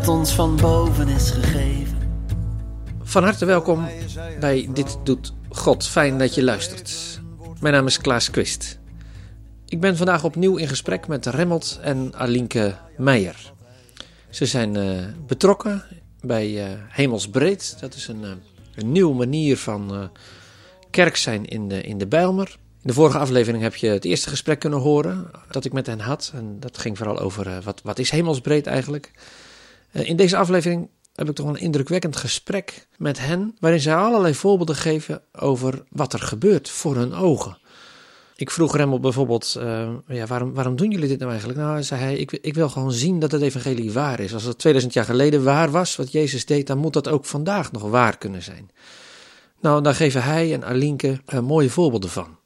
dat ons van boven is gegeven. Van harte welkom bij Dit Doet God. Fijn dat je luistert. Mijn naam is Klaas Quist. Ik ben vandaag opnieuw in gesprek met Remmelt en Alinke Meijer. Ze zijn uh, betrokken bij uh, Hemelsbreed. Dat is een, uh, een nieuwe manier van kerk zijn in de, in de Bijlmer. In de vorige aflevering heb je het eerste gesprek kunnen horen dat ik met hen had. En dat ging vooral over wat, wat is Hemelsbreed eigenlijk. In deze aflevering heb ik toch een indrukwekkend gesprek met hen, waarin zij allerlei voorbeelden geven over wat er gebeurt voor hun ogen. Ik vroeg Remmel bijvoorbeeld, uh, ja, waarom, waarom doen jullie dit nou eigenlijk? Nou, zei hij, ik, ik wil gewoon zien dat het evangelie waar is. Als het 2000 jaar geleden waar was, wat Jezus deed, dan moet dat ook vandaag nog waar kunnen zijn. Nou, daar geven hij en Alinke uh, mooie voorbeelden van.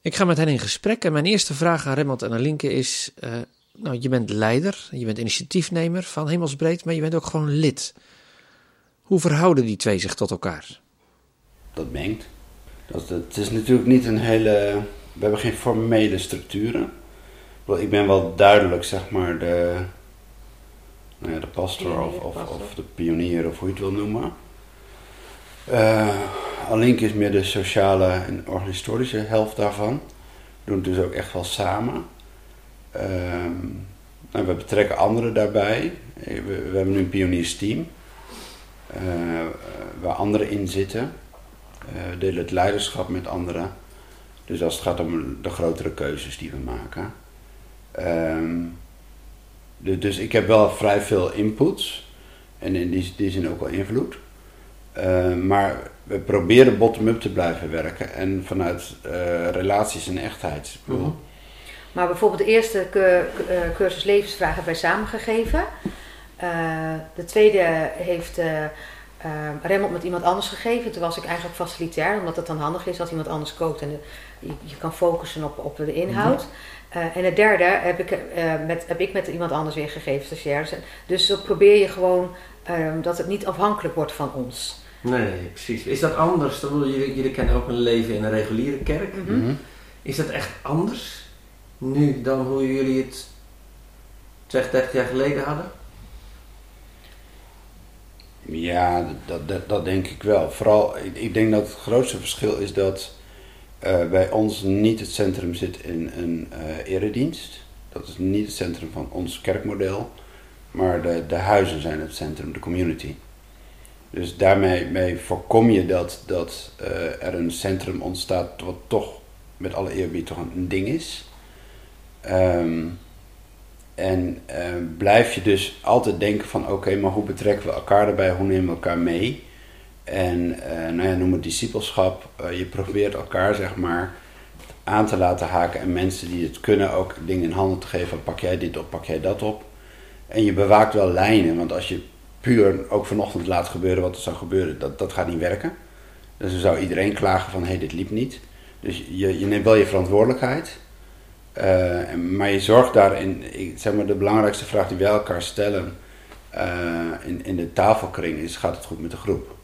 Ik ga met hen in gesprek en mijn eerste vraag aan Remmel en Alinke is, nou, je bent leider, je bent initiatiefnemer van Hemelsbreed, maar je bent ook gewoon lid. Hoe verhouden die twee zich tot elkaar? Dat mengt. Dat, het is natuurlijk niet een hele. We hebben geen formele structuren. Ik ben wel duidelijk, zeg maar, de, nou ja, de pastor of, of, of, de pionier of hoe je het wil noemen. Uh, Alink is meer de sociale en organisatorische helft daarvan. We doen het dus ook echt wel samen. Um, we betrekken anderen daarbij. We, we hebben nu een pioniersteam uh, waar anderen in zitten. Uh, we delen het leiderschap met anderen. Dus als het gaat om de grotere keuzes die we maken. De, dus ik heb wel vrij veel inputs. En in die, zin ook wel invloed. Maar we proberen bottom-up te blijven werken. En vanuit relaties en echtheid. Maar bijvoorbeeld de eerste eh, cursus levensvragen hebben wij samengegeven. Uh, de tweede heeft uh, Remmelt met iemand anders gegeven. Toen was ik eigenlijk facilitair, omdat het dan handig is als iemand anders kookt en de, je, je, kan focussen op, op de inhoud. Uh, en de derde heb ik, met, heb ik met iemand anders weer gegeven, stagiaires. Dus dan probeer je gewoon dat het niet afhankelijk wordt van ons. Nee, precies. Is dat anders? Dan jullie, jullie kennen ook een leven in een reguliere kerk. Mm -hmm. Is dat echt anders? Nu dan hoe jullie het zeg 30 jaar geleden hadden? Ja, dat, dat, dat denk ik wel. Vooral, ik, denk dat het grootste verschil is dat uh, bij ons niet het centrum zit in een uh, eredienst. Dat is niet het centrum van ons kerkmodel. Maar de, de huizen zijn het centrum, de community. Dus daarmee mee voorkom je dat, dat uh, er een centrum ontstaat wat toch met alle eerbied toch een ding is. Um, en uh, blijf je dus altijd denken van oké, maar hoe betrekken we elkaar erbij, hoe nemen we elkaar mee? En uh, nou ja, noem het discipelschap. Uh, je probeert elkaar zeg maar aan te laten haken en mensen die het kunnen ook dingen in handen te geven. Pak jij dit op, pak jij dat op. En je bewaakt wel lijnen, want als je puur ook vanochtend laat gebeuren wat er zou gebeuren, dat, dat gaat niet werken. Dus dan zou iedereen klagen van hé, hey, dit liep niet. Dus je, je neemt wel je verantwoordelijkheid. Uh, maar je zorgt daarin, zeg maar, de belangrijkste vraag die wij elkaar stellen uh, in, in de tafelkring is: gaat het goed met de groep?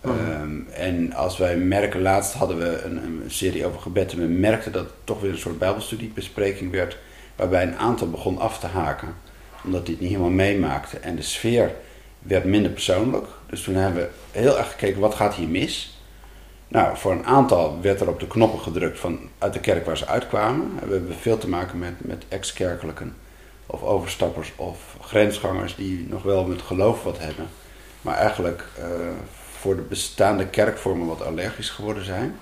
Oh. Um, en als wij merken, laatst hadden we een, een, serie over gebed en we merkten dat het toch weer een soort Bijbelstudiebespreking werd, waarbij een aantal begon af te haken, omdat die het niet helemaal meemaakte. En de sfeer werd minder persoonlijk. Dus toen hebben we heel erg gekeken: wat gaat hier mis? Nou, voor een aantal werd er op de knoppen gedrukt van uit de kerk waar ze uitkwamen. We hebben veel te maken met, met ex-kerkelijken of overstappers of grensgangers die nog wel met geloof wat hebben. Maar eigenlijk uh, voor de bestaande kerkvormen wat allergisch geworden zijn.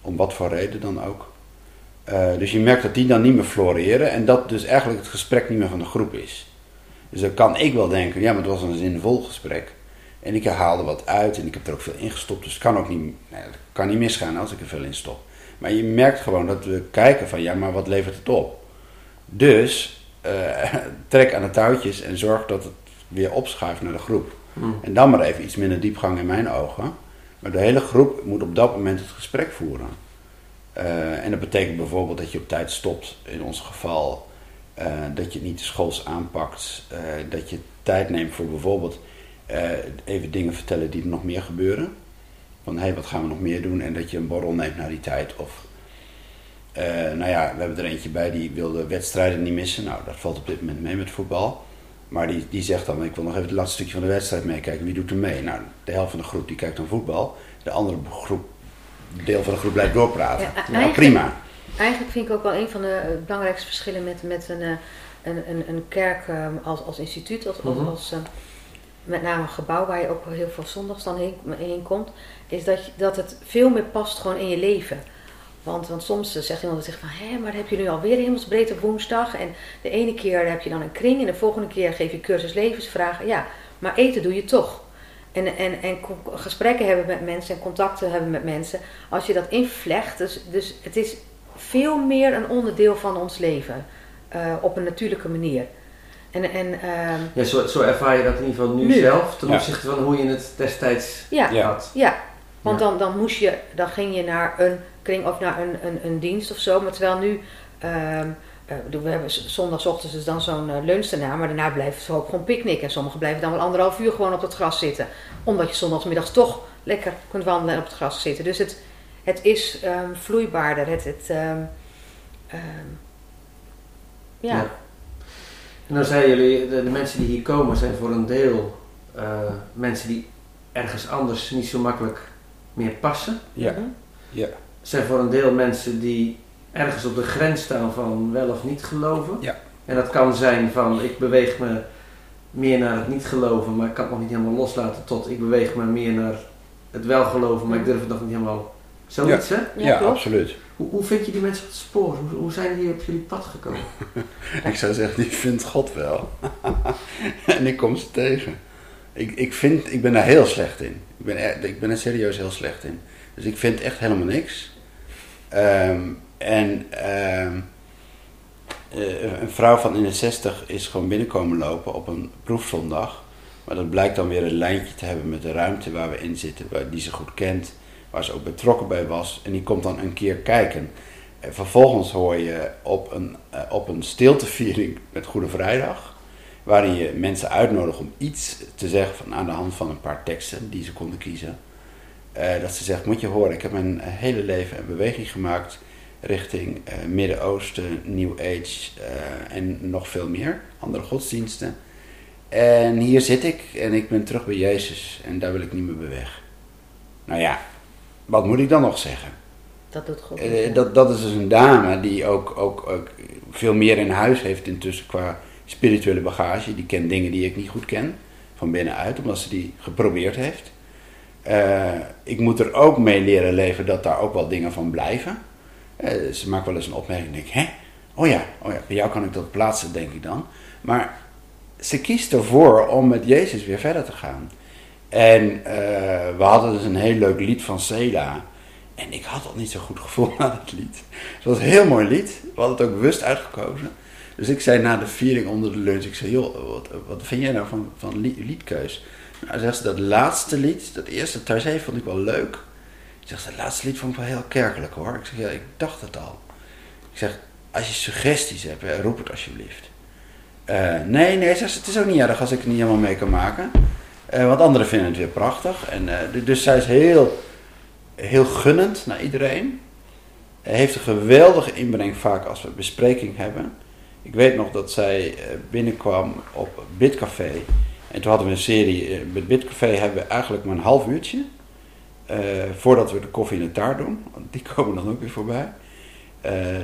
Om wat voor reden dan ook. Uh, dus je merkt dat die dan niet meer floreren en dat dus eigenlijk het gesprek niet meer van de groep is. Dus dan kan ik wel denken, ja, maar het was een zinvol gesprek. En ik haalde wat uit en ik heb er ook veel in gestopt. Dus het kan ook niet, nee, het kan niet misgaan als ik er veel in stop. Maar je merkt gewoon dat we kijken van ja, maar wat levert het op? Dus uh, trek aan de touwtjes en zorg dat het weer opschuift naar de groep. Hmm. En dan maar even iets minder diepgang in mijn ogen. Maar de hele groep moet op dat moment het gesprek voeren. Uh, en dat betekent bijvoorbeeld dat je op tijd stopt, in ons geval. Uh, dat je niet de schools aanpakt. dat je tijd neemt voor bijvoorbeeld even dingen vertellen die er nog meer gebeuren. Van hé, hey, wat gaan we nog meer doen? En dat je een borrel neemt naar die tijd. Of Eh, nou ja, we hebben er eentje bij die wilde wedstrijden niet missen. Nou, dat valt op dit moment mee met voetbal. Maar die, die zegt dan, ik wil nog even het laatste stukje van de wedstrijd meekijken. Wie doet er mee? Nou, de helft van de groep die kijkt dan voetbal. De andere groep, deel van de groep blijft doorpraten. Ja, nou, prima. Eigenlijk vind ik ook wel een van de eh, belangrijkste verschillen met, met een, eh, een, een, een kerk eh, als, als instituut, als, als, Mhm. als, eh, met name een gebouw waar je ook heel veel zondags dan heen, heen komt, is dat, dat het veel meer past gewoon in je leven. Want, want soms eh, zegt iemand zich van, hé, maar heb je nu alweer hemelsbreed op woensdag. En de ene keer heb je dan een kring en de volgende keer geef je cursus levensvragen. Ja, maar eten doe je toch. En, en, en gesprekken hebben met mensen en contacten hebben met mensen. Als je dat invlecht, dus, dus het is veel meer een onderdeel van ons leven. eh, op een natuurlijke manier. En, en ehm, Ja, zo, zo ervaar je dat in ieder geval nu, Nu. zelf, ten Ja. opzichte van hoe je het destijds ja, ja. Ja. had. want Ja. dan, dan moest je, dan ging je naar een kring of naar een, een, een dienst of zo. Maar terwijl nu, ehm, eh, we hebben zondagochtends dus dan zo'n eh, lunch daarna, maar daarna blijven ze ook gewoon picknicken. En sommigen blijven dan wel anderhalf uur gewoon op het gras zitten. Omdat je zondagsmiddags toch lekker kunt wandelen en op het gras zitten. Dus het, het is ehm, vloeibaarder. Het, het, ehm, ehm, ja. En dan zeiden jullie, de, de mensen die hier komen zijn voor een deel eh, mensen die ergens anders niet zo makkelijk meer passen. Ja, Mhm. ja, Zijn voor een deel mensen die ergens op de grens staan van wel of niet geloven. Ja. En dat kan zijn van ik beweeg me meer naar het niet geloven, maar ik kan het nog niet helemaal loslaten. Tot ik beweeg me meer naar het wel geloven, maar ik durf het nog niet helemaal. Zoiets hè? ja, absoluut. Hoe, hoe vind je die mensen het spoor? Hoe, hoe zijn die op jullie pad gekomen? Ik zou zeggen, die vindt God wel. en ik kom ze tegen. Ik, ik, vind, ik ben daar heel slecht in. Ik ben, er, ik ben er serieus heel slecht in. Dus ik vind echt helemaal niks. Ehm, en ehm, eh, een vrouw van in de 60 is gewoon binnenkomen lopen op een proefzondag. Maar dat blijkt dan weer een lijntje te hebben met de ruimte waar we in zitten, die ze goed kent, waar ze ook betrokken bij was. En die komt dan een keer kijken. En vervolgens hoor je op een, eh, op een stilteviering met Goede Vrijdag, waarin je mensen uitnodigt om iets te zeggen van, aan de hand van een paar teksten die ze konden kiezen. Eh, dat ze zegt, moet je horen, ik heb mijn hele leven een beweging gemaakt richting eh, Midden-Oosten, New Age en nog veel meer, andere godsdiensten. En hier zit ik en ik ben terug bij Jezus en daar wil ik niet meer weg. Nou ja, wat moet ik dan nog zeggen? Dat doet God. Eh, dat, dat is dus een dame die ook, ook, ook veel meer in huis heeft intussen qua spirituele bagage. Die kent dingen die ik niet goed ken, van binnenuit, omdat ze die geprobeerd heeft. Eh, ik moet er ook mee leren leven dat daar ook wel dingen van blijven. Eh, ze maakt wel eens een opmerking en ik denk, hè? Oh ja, oh ja, bij jou kan ik dat plaatsen, denk ik dan. Maar ze kiest ervoor om met Jezus weer verder te gaan. En eh, we hadden dus een heel leuk lied van Sela. En ik had al niet zo goed gevoel aan het lied. Het was een heel mooi lied. We hadden het ook bewust uitgekozen. Dus ik zei na de viering onder de lunch, ik zei, joh, wat, wat vind jij nou van, van li- liedkeus? Nou, zegt ze, dat laatste lied, dat eerste Tarzee vond ik wel leuk. Ik zeg, dat laatste lied vond ik wel heel kerkelijk hoor. Ik zeg, ja, ik dacht het al. Ik zeg, als je suggesties hebt, roep het alsjeblieft. Eh, nee, nee, zegt ze, het is ook niet erg als ik het niet helemaal mee kan maken. Eh, want anderen vinden het weer prachtig. En, eh, du- dus zij is heel, heel gunnend naar iedereen. Hij heeft een geweldige inbreng vaak als we bespreking hebben. Ik weet nog dat zij binnenkwam op Bitcafé. En toen hadden we een serie. Met Bitcafé hebben we eigenlijk maar een half uurtje. voordat we de koffie en de taart doen. Want die komen dan ook weer voorbij.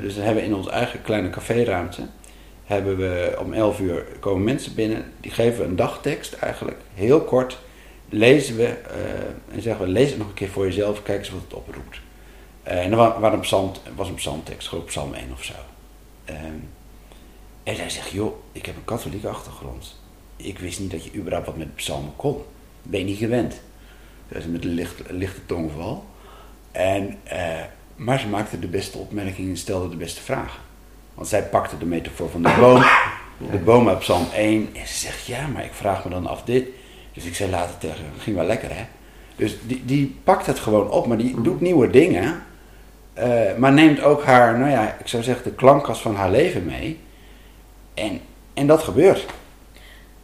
Dus dan hebben we in onze eigen kleine caféruimte. Hebben we om 11 uur komen mensen binnen. Die geven een dagtekst eigenlijk. Heel kort lezen we. eh, en zeggen we lees het nog een keer voor jezelf. Kijk eens wat het oproept. Eh, en dan wa- waren een psalm, was een psalmtekst. Gewoon psalm 1 of zo. Ehm, en hij zegt, joh, ik heb een katholieke achtergrond. Ik wist niet dat je überhaupt wat met psalmen kon. Ben je niet gewend. Dus met een licht, lichte tongval. En, eh, maar ze maakte de beste opmerkingen en stelde de beste vragen. Want zij pakte de metafoor van de boom. De boom uit psalm 1. En ze zegt, ja, maar ik vraag me dan af dit. Dus ik zei later tegen haar, ging wel lekker hè. Dus die, die pakt het gewoon op, maar die doet nieuwe dingen. eh, maar neemt ook haar, nou ja, ik zou zeggen, de klankkast van haar leven mee. En, en dat gebeurt.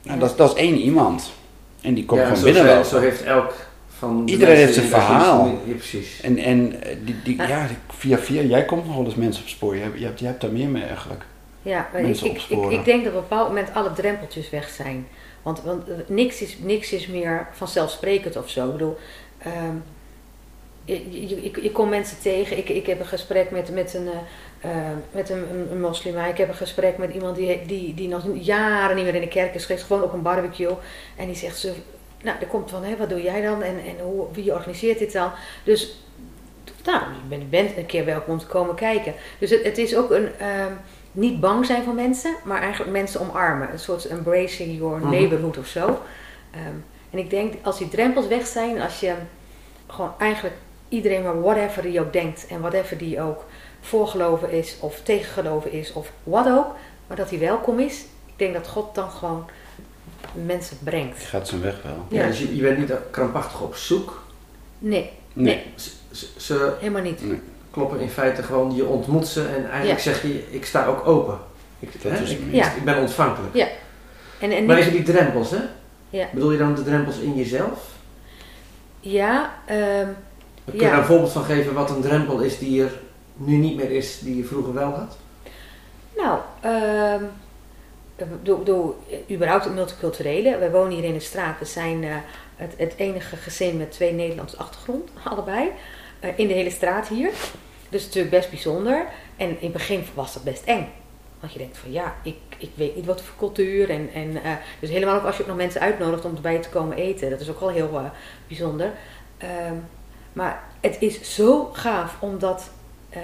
Nou, dat, is- dat is één iemand. En die komt Ja, gewoon zo, zijn- binnenlopen. zo heeft elk van de Iedereen heeft je verhaal. Ja, precies. En, en eh, die, die, ja, via via, jij komt nog wel eens mensen op spoor. Je hebt, je hebt, je hebt daar meer mee eigenlijk. Ja, maar ik, ik, ik, denk dat op een bepaald moment alle drempeltjes weg zijn. Want, want eh, niks, is, niks is meer vanzelfsprekend of zo. Ik bedoel, ehm, je, je, ik, ik kom mensen tegen. Ik, ik heb een gesprek met, met, een, eh, eh, met een, een, een moslima. Ik heb een gesprek met iemand die, die, die nog jaren niet meer in de kerk is geweest. Gewoon op een barbecue. En die zegt, zo, nou, er komt van, hè, wat doe jij dan? En, en hoe, wie organiseert dit dan? Dus, nou, je bent, bent een keer welkom om te komen kijken. Dus het, het is ook een... ehm, niet bang zijn voor mensen, maar eigenlijk mensen omarmen. Een soort embracing your Mhm. neighborhood of zo. Ehm, en ik denk, als die drempels weg zijn, als je gewoon eigenlijk iedereen maar whatever die ook denkt en whatever die ook voorgeloven is of tegengeloven is of wat ook, maar dat hij welkom is. Ik denk dat God dan gewoon mensen Je brengt. gaat zijn weg wel. Ja, Ja. dus je, je bent niet krampachtig op zoek. Nee, Nee. Ze, ze- ze helemaal niet. Nee. kloppen in feite gewoon, je ontmoet ze en eigenlijk Ja. zeg je, ik sta ook open. Ik, Dat hè, is ik, het Ja. ik ben ontvankelijk. En, en Maar even die drempels, hè? Ja. Bedoel je dan de drempels in jezelf? ja, ehm, Kun je Ja. daar een voorbeeld van geven wat een drempel is die er nu niet meer is, die je vroeger wel had? Nou, ehm ik bedoel, bedoel, überhaupt het multiculturele. We wonen hier in de straat. We zijn eh, het, het enige gezin met twee Nederlandse achtergrond, allebei. eh, in de hele straat hier. Dus natuurlijk best bijzonder. En in het begin was dat best eng. Want je denkt van ja, ik, ik weet niet wat voor cultuur. En, en, eh, dus helemaal ook als je ook nog mensen uitnodigt om erbij te komen eten. Dat is ook wel heel eh, bijzonder. Ehm, maar het is zo gaaf omdat, eh,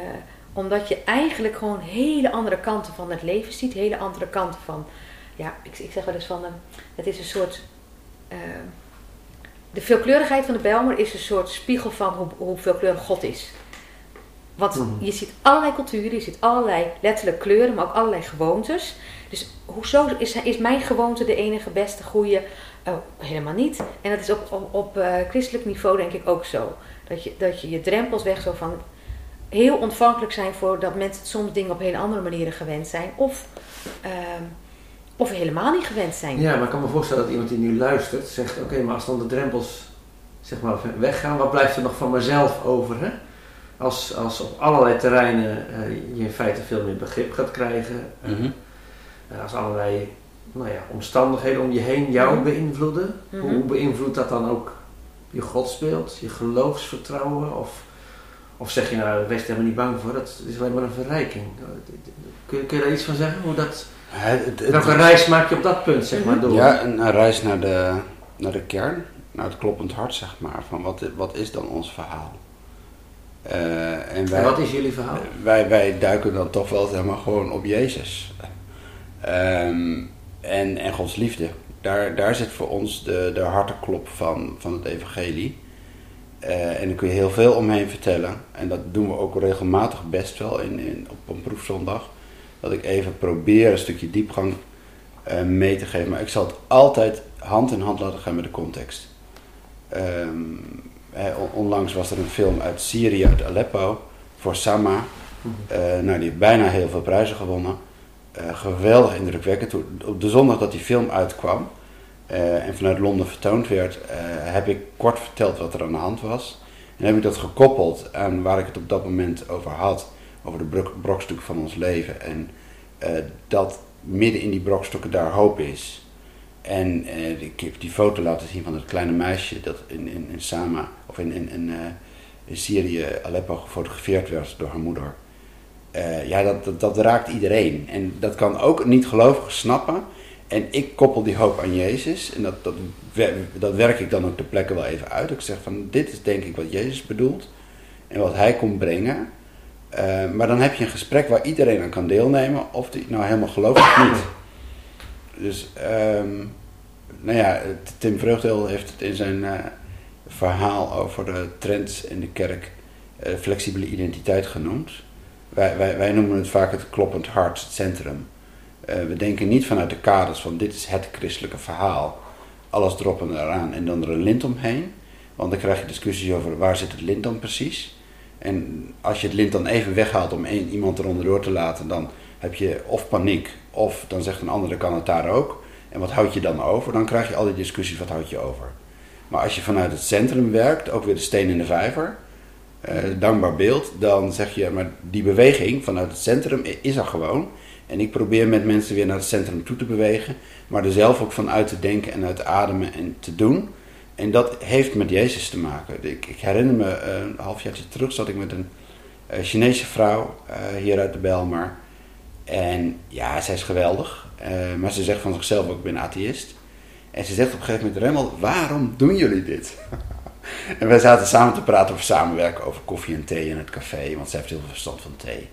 omdat je eigenlijk gewoon hele andere kanten van het leven ziet. Hele andere kanten van, ja, ik, ik zeg wel eens van, eh, het is een soort... eh, de veelkleurigheid van de Bijlmer is een soort spiegel van hoe, hoe veelkleurig God is. Want Mhm. je ziet allerlei culturen, je ziet allerlei letterlijk kleuren, maar ook allerlei gewoontes. Dus hoezo is, is mijn gewoonte de enige beste goede? Oh, helemaal niet. En dat is op, op, op eh, christelijk niveau denk ik ook zo. Dat je, dat je je drempels weg zo van heel ontvankelijk zijn voor dat mensen soms dingen op hele andere manieren gewend zijn. Of, ehm, of helemaal niet gewend zijn. Ja, maar ik kan me voorstellen dat iemand die nu luistert zegt, oké, maar als dan de drempels zeg maar weggaan, wat blijft er nog van mezelf over? Hè? Als, als op allerlei terreinen eh, je in feite veel meer begrip gaat krijgen, eh, Mhm. eh, als allerlei nou ja, omstandigheden om je heen jou Mhm. beïnvloeden, Mhm. hoe, hoe beïnvloedt dat dan ook je godsbeeld, je geloofsvertrouwen? Of, of zeg je nou, wees er helemaal niet bang voor, dat is alleen maar een verrijking. Kun, je- kun je daar iets van zeggen? Hoe dat, welke reis maak je op dat punt zeg maar Mhm. door? Ja, een, een reis naar de, naar de kern, naar het kloppend hart, zeg maar. Van wat, wat is dan ons verhaal? Eh, en wij, En wat is jullie verhaal? wij, wij duiken dan toch wel helemaal gewoon op Jezus. Ehm, en, en Gods liefde. Daar, daar zit voor ons de, de hartenklop van, van het evangelie. Eh, en daar kun je heel veel omheen vertellen. En dat doen we ook regelmatig best wel in, in, op een proefzondag. Dat ik even probeer een stukje diepgang eh, mee te geven. Maar ik zal het altijd hand in hand laten gaan met de context. Ehm, onlangs was er een film uit Syrië, uit Aleppo, voor Sama. Eh, nou, die heeft bijna heel veel prijzen gewonnen. Geweldig indrukwekkend. Op de zondag dat die film uitkwam eh, en vanuit Londen vertoond werd, eh, heb ik kort verteld wat er aan de hand was. En heb ik dat gekoppeld aan waar ik het op dat moment over had. Over de brok- brokstukken van ons leven. En eh, dat midden in die brokstukken daar hoop is. En ik heb die foto laten zien van het kleine meisje dat in, in, in Sama, of in, in, in, Syrië, Aleppo, gefotografeerd werd door haar moeder. Ja, dat, dat, dat raakt iedereen. En dat kan ook niet-gelovigen snappen. En ik koppel die hoop aan Jezus. En dat, dat, dat werk ik dan ook ter plekke wel even uit. Ik zeg van, dit is denk ik wat Jezus bedoelt. En wat hij komt brengen. Eh, maar dan heb je een gesprek waar iedereen aan kan deelnemen. Of die nou helemaal gelooft of niet. Dus, ehm, nou ja, Tim Vreugdeel heeft het in zijn eh, verhaal over de trends in de kerk eh, flexibele identiteit genoemd. Wij, wij, wij noemen het vaak het kloppend hart, centrum. Eh, we denken niet vanuit de kaders van dit is het christelijke verhaal. Alles erop en eraan en dan er een lint omheen. Want dan krijg je discussies over waar zit het lint dan precies. En als je het lint dan even weghaalt om één, iemand eronder door te laten, dan heb je of paniek, of dan zegt een andere kan het daar ook. En wat houd je dan over? Dan krijg je al die discussies, wat houd je over? Maar als je vanuit het centrum werkt, ook weer de steen in de vijver, uh, dankbaar beeld, dan zeg je, maar die beweging vanuit het centrum is er gewoon. En ik probeer met mensen weer naar het centrum toe te bewegen, maar er zelf ook van uit te denken en uit te ademen en te doen. En dat heeft met Jezus te maken. Ik, ik herinner me, uh, een halfjaartje terug zat ik met een uh, Chinese vrouw hier uit de Belmar. En ja, zij is geweldig. maar ze zegt van zichzelf ook, ik ben atheïst. En ze zegt op een gegeven moment, Remmel, waarom doen jullie dit? en wij zaten samen te praten over samenwerken, over koffie en thee in het café, want zij heeft heel veel verstand van thee.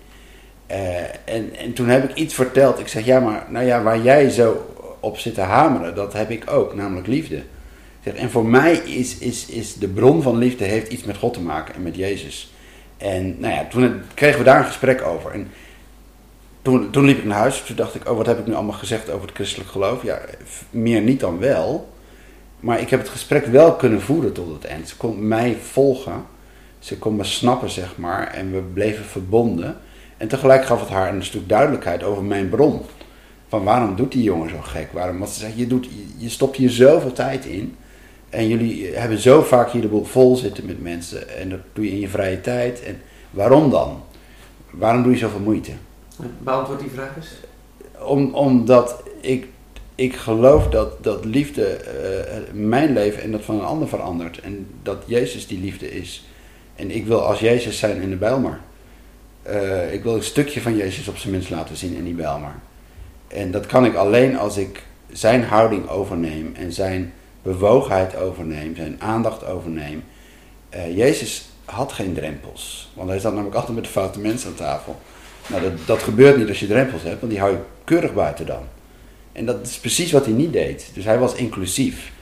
Uh, en, en toen heb ik iets verteld. Ik zeg, ja, maar nou ja, waar jij zo op zit te hameren, dat heb ik ook, namelijk liefde. Zeg, en voor mij is, is, is de bron van liefde heeft iets met God te maken en met Jezus. En nou ja, toen kregen we daar een gesprek over. En toen, toen liep ik naar huis. Toen dacht ik, oh, wat heb ik nu allemaal gezegd over het christelijk geloof? Ja, meer niet dan wel. Maar ik heb het gesprek wel kunnen voeren tot het eind. Ze kon mij volgen. Ze kon me snappen, zeg maar. En we bleven verbonden. En tegelijk gaf het haar een stuk duidelijkheid over mijn bron. Van waarom doet die jongen zo gek? Waarom? Want ze zegt, je, doet, je stopt hier zoveel tijd in. En jullie hebben zo vaak hier de boel vol zitten met mensen. En dat doe je in je vrije tijd. En waarom dan? Waarom doe je zoveel moeite? Beantwoord die vraag eens. Om, omdat ik, ik geloof dat, dat liefde uh, mijn leven en dat van een ander verandert. En dat Jezus die liefde is. En ik wil als Jezus zijn in de Bijlmer. Uh, ik wil een stukje van Jezus op zijn minst laten zien in die Bijlmer. En dat kan ik alleen als ik zijn houding overneem en zijn bewogenheid overneem, zijn aandacht overneem. Uh, Jezus had geen drempels, want hij zat namelijk altijd met de foute mensen aan tafel. Nou, dat, dat gebeurt niet als je drempels hebt, want die hou je keurig buiten dan. En dat is precies wat hij niet deed. Dus hij was inclusief.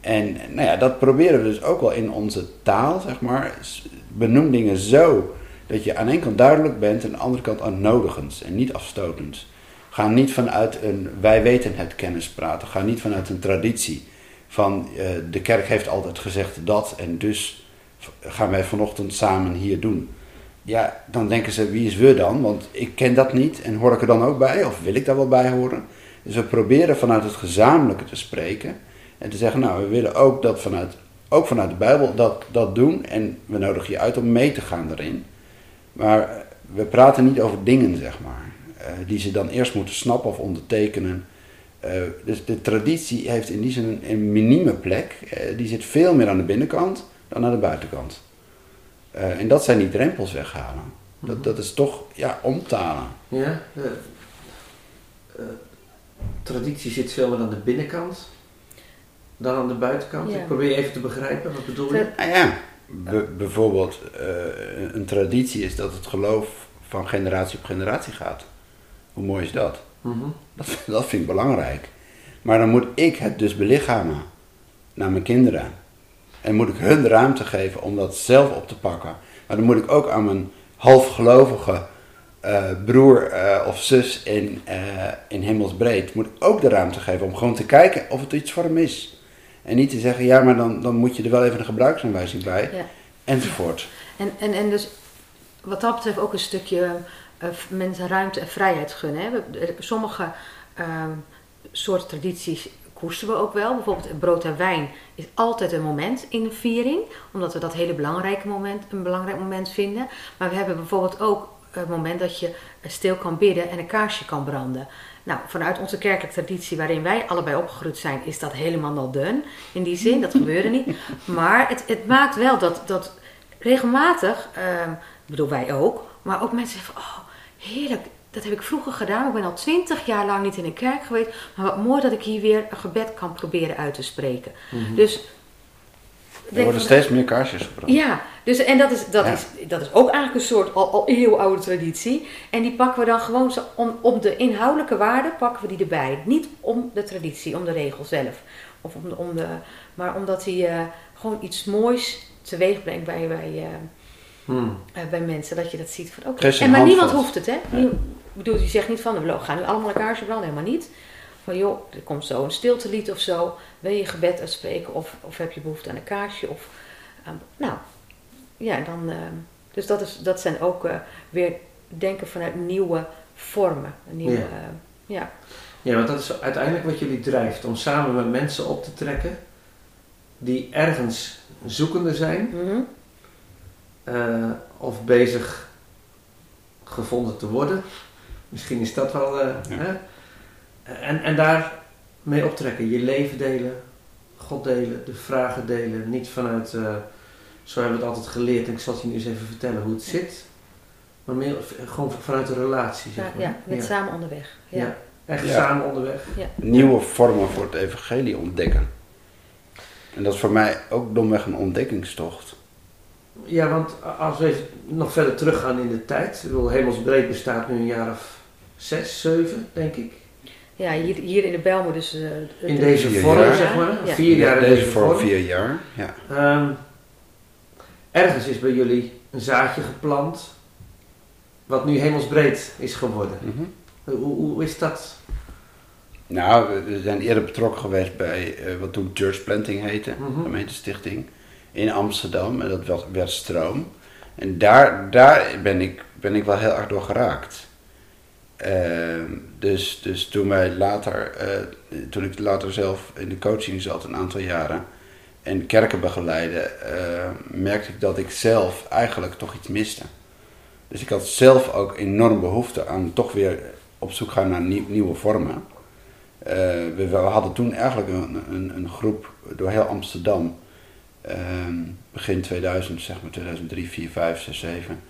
En nou ja, dat proberen we dus ook wel in onze taal, zeg maar. Benoem dingen zo dat je aan ene kant duidelijk bent en aan de andere kant aannodigend en niet afstotend. Ga niet vanuit een wij weten het kennis praten. Ga niet vanuit een traditie van uh, de kerk heeft altijd gezegd dat en dus gaan wij vanochtend samen hier doen ja, dan denken ze, wie is we dan? Want ik ken dat niet en hoor ik er dan ook bij of wil ik daar wel bij horen? Dus we proberen vanuit het gezamenlijke te spreken en te zeggen, nou, we willen ook dat vanuit, ook vanuit de Bijbel dat, dat doen en we nodigen je uit om mee te gaan daarin. Maar we praten niet over dingen, zeg maar, uh, die ze dan eerst moeten snappen of ondertekenen. Uh, dus de traditie heeft in die zin een, een minieme plek. Uh, die zit veel meer aan de binnenkant dan aan de buitenkant. Uh, en dat zijn die drempels weghalen. Dat, mhm. dat is toch, ja, omtalen. Ja, uh, uh, traditie zit veel meer aan de binnenkant dan aan de buitenkant. Ja. Ik probeer even te begrijpen, wat bedoel je? Nou ja, bijvoorbeeld een traditie is dat het geloof van generatie op generatie gaat. Hoe mooi is dat? Mm -hmm. dat? Dat vind ik belangrijk. Maar dan moet ik het dus belichamen naar mijn kinderen. En moet ik hun de ruimte geven om dat zelf op te pakken. Maar dan moet ik ook aan mijn halfgelovige uh, broer uh, of zus in, in hemelsbreed, moet ik ook de ruimte geven om gewoon te kijken of het iets voor hem is. En niet te zeggen, ja, maar dan, dan moet je er wel even een gebruiksaanwijzing bij. Ja. Enzovoort. En, en, en dus wat dat betreft ook een stukje mensen ruimte en vrijheid gunnen. Hè? Sommige ehm, soorten tradities koesteren we ook wel. Bijvoorbeeld brood en wijn is altijd een moment in een viering, omdat we dat hele belangrijke moment een belangrijk moment vinden. Maar we hebben bijvoorbeeld ook het moment dat je stil kan bidden en een kaarsje kan branden. Nou, vanuit onze kerkelijke traditie waarin wij allebei opgegroeid zijn, is dat helemaal not done. In die zin, dat gebeurde niet. Maar het, het maakt wel dat, dat regelmatig, uh, bedoel wij ook, maar ook mensen zeggen: Oh, heerlijk, dat heb ik vroeger gedaan. Ik ben al twintig jaar lang niet in een kerk geweest. Maar wat mooi dat ik hier weer een gebed kan proberen uit te spreken. Mm Dus. Er worden steeds meer kaarsjes gebracht. Ja, dus, en dat is, dat, is, dat is ook eigenlijk een soort al, al heel oude traditie. En die pakken we dan gewoon zo om, om de inhoudelijke waarde pakken we die erbij. Niet om de traditie, om de regel zelf. Of om de, om de, maar omdat hij uh, gewoon iets moois teweeg brengt bij, bij, uh, hmm. uh, bij mensen. Dat je dat ziet van oké. Okay. En maar niemand hoeft het, hè? Ja bedoel, je zegt niet van, we gaan nu allemaal een kaarsje branden, helemaal niet. Van joh, er komt zo een stiltelied of zo. Wil je gebed uitspreken of, of heb je behoefte aan een kaarsje? Of, uh, nou, ja, dan... Uh, dus dat, is, dat zijn ook uh, weer denken vanuit nieuwe vormen. Nieuwe, ja. ja. ja, want dat is uiteindelijk wat jullie drijft. Om samen met mensen op te trekken. die ergens zoekende zijn Mhm. eh, of bezig gevonden te worden. Misschien is dat wel. eh, Ja. hè? En, en daarmee optrekken, je leven delen, God delen, de vragen delen. Niet vanuit, eh, zo hebben we het altijd geleerd en ik zal het je nu eens even vertellen hoe het zit. Maar meer gewoon vanuit de relatie. Zeg Ja, maar. ja, met samen onderweg. Ja. Ja. Echt Ja. samen onderweg. Nieuwe vormen voor het evangelie ontdekken. En dat is voor mij ook domweg een ontdekkingstocht. Ja, want als we even nog verder teruggaan in de tijd. Ik bedoel, Hemelsbreed bestaat nu een jaar of zes, zeven, denk ik. Ja, hier, hier in de Belmo dus... eh, In de- deze Vier vorm, jaar. zeg maar. Ja. Vier jaar in Deze deze vorm. vier jaar. Ja. Ehm, ergens is bij jullie een zaadje geplant. Wat nu hemelsbreed is geworden. Mhm. Hoe, hoe is dat? Nou, we- zijn eerder betrokken geweest bij eh, wat toen Church Planting heette, Mhm. gemeentestichting, in Amsterdam. En dat was, werd Stroom. En daar, daar ben, ik, ben ik wel heel erg door geraakt. Ehm, dus, dus toen wij later, eh, toen ik later zelf in de coaching zat, een aantal jaren, en kerken begeleide, eh, merkte ik dat ik zelf eigenlijk toch iets miste. Dus ik had zelf ook enorm behoefte aan toch weer op zoek gaan naar nieuw- nieuwe vormen. Eh, we, hadden toen eigenlijk een, een, een groep door heel Amsterdam, ehm, begin 2000, zeg maar 2003, 4, 5, 6, 7,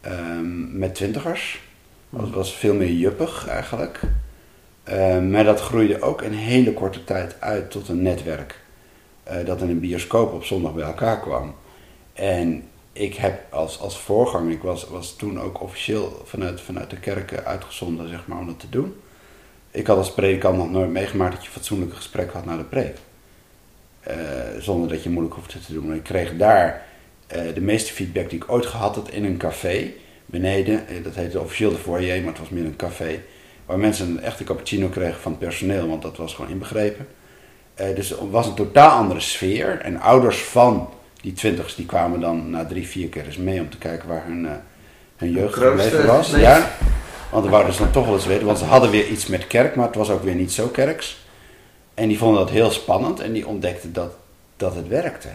ehm, met twintigers. Dat was veel meer juppig eigenlijk. Eh, maar dat groeide ook in hele korte tijd uit tot een netwerk. Eh, dat in een bioscoop op zondag bij elkaar kwam. En ik heb als, als voorganger, ik was, was toen ook officieel vanuit, vanuit de kerken uitgezonden zeg maar, om dat te doen. Ik had als predikant nog nooit meegemaakt dat je fatsoenlijke gesprek had na de preek. Eh, zonder dat je moeilijk hoefde te doen. En ik kreeg daar eh, de meeste feedback die ik ooit gehad had in een café beneden. Dat heette officieel de foyer, maar het was meer een café. Waar mensen een echte cappuccino kregen van het personeel, want dat was gewoon inbegrepen. Eh, dus het was een totaal andere sfeer. En ouders van die twintigers die kwamen dan na drie, vier keer eens mee om te kijken waar hun, eh, hun jeugd gebleven was. Ja, want dan wouden ze dan toch wel eens weten, want ze hadden weer iets met kerk, maar het was ook weer niet zo kerks. En die vonden dat heel spannend en die ontdekten dat, dat het werkte.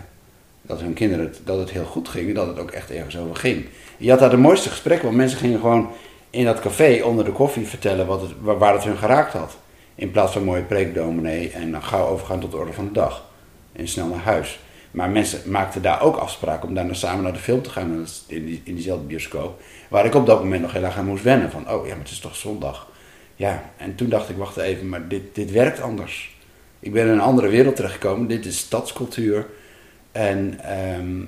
Dat hun kinderen, het, dat het heel goed ging en dat het ook echt ergens over ging. Je had daar de mooiste gesprekken, want mensen gingen gewoon in dat café onder de koffie vertellen wat het, waar het hun geraakt had. In plaats van mooie preekdominee en dan gauw overgaan tot de orde van de dag. En snel naar huis. Maar mensen maakten daar ook afspraken om daarna samen naar de film te gaan. In, die, in diezelfde bioscoop. Waar ik op dat moment nog heel erg aan moest wennen. Van, oh ja, maar het is toch zondag. Ja, en toen dacht ik, wacht even, maar dit, dit werkt anders. Ik ben in een andere wereld terechtgekomen. Dit is stadscultuur. En ehm,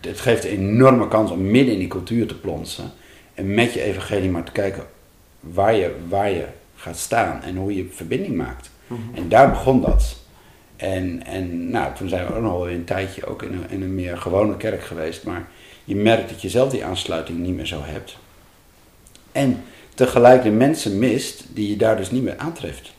het geeft een enorme kans om midden in die cultuur te plonsen. En met je evangelie maar te kijken waar je, waar je gaat staan en hoe je verbinding maakt. En daar begon dat. En, en nou, toen zijn we ook nog wel een tijdje ook in een, in een meer gewone kerk geweest. Maar je merkt dat je zelf die aansluiting niet meer zo hebt. En tegelijk de mensen mist die je daar dus niet meer aantreft.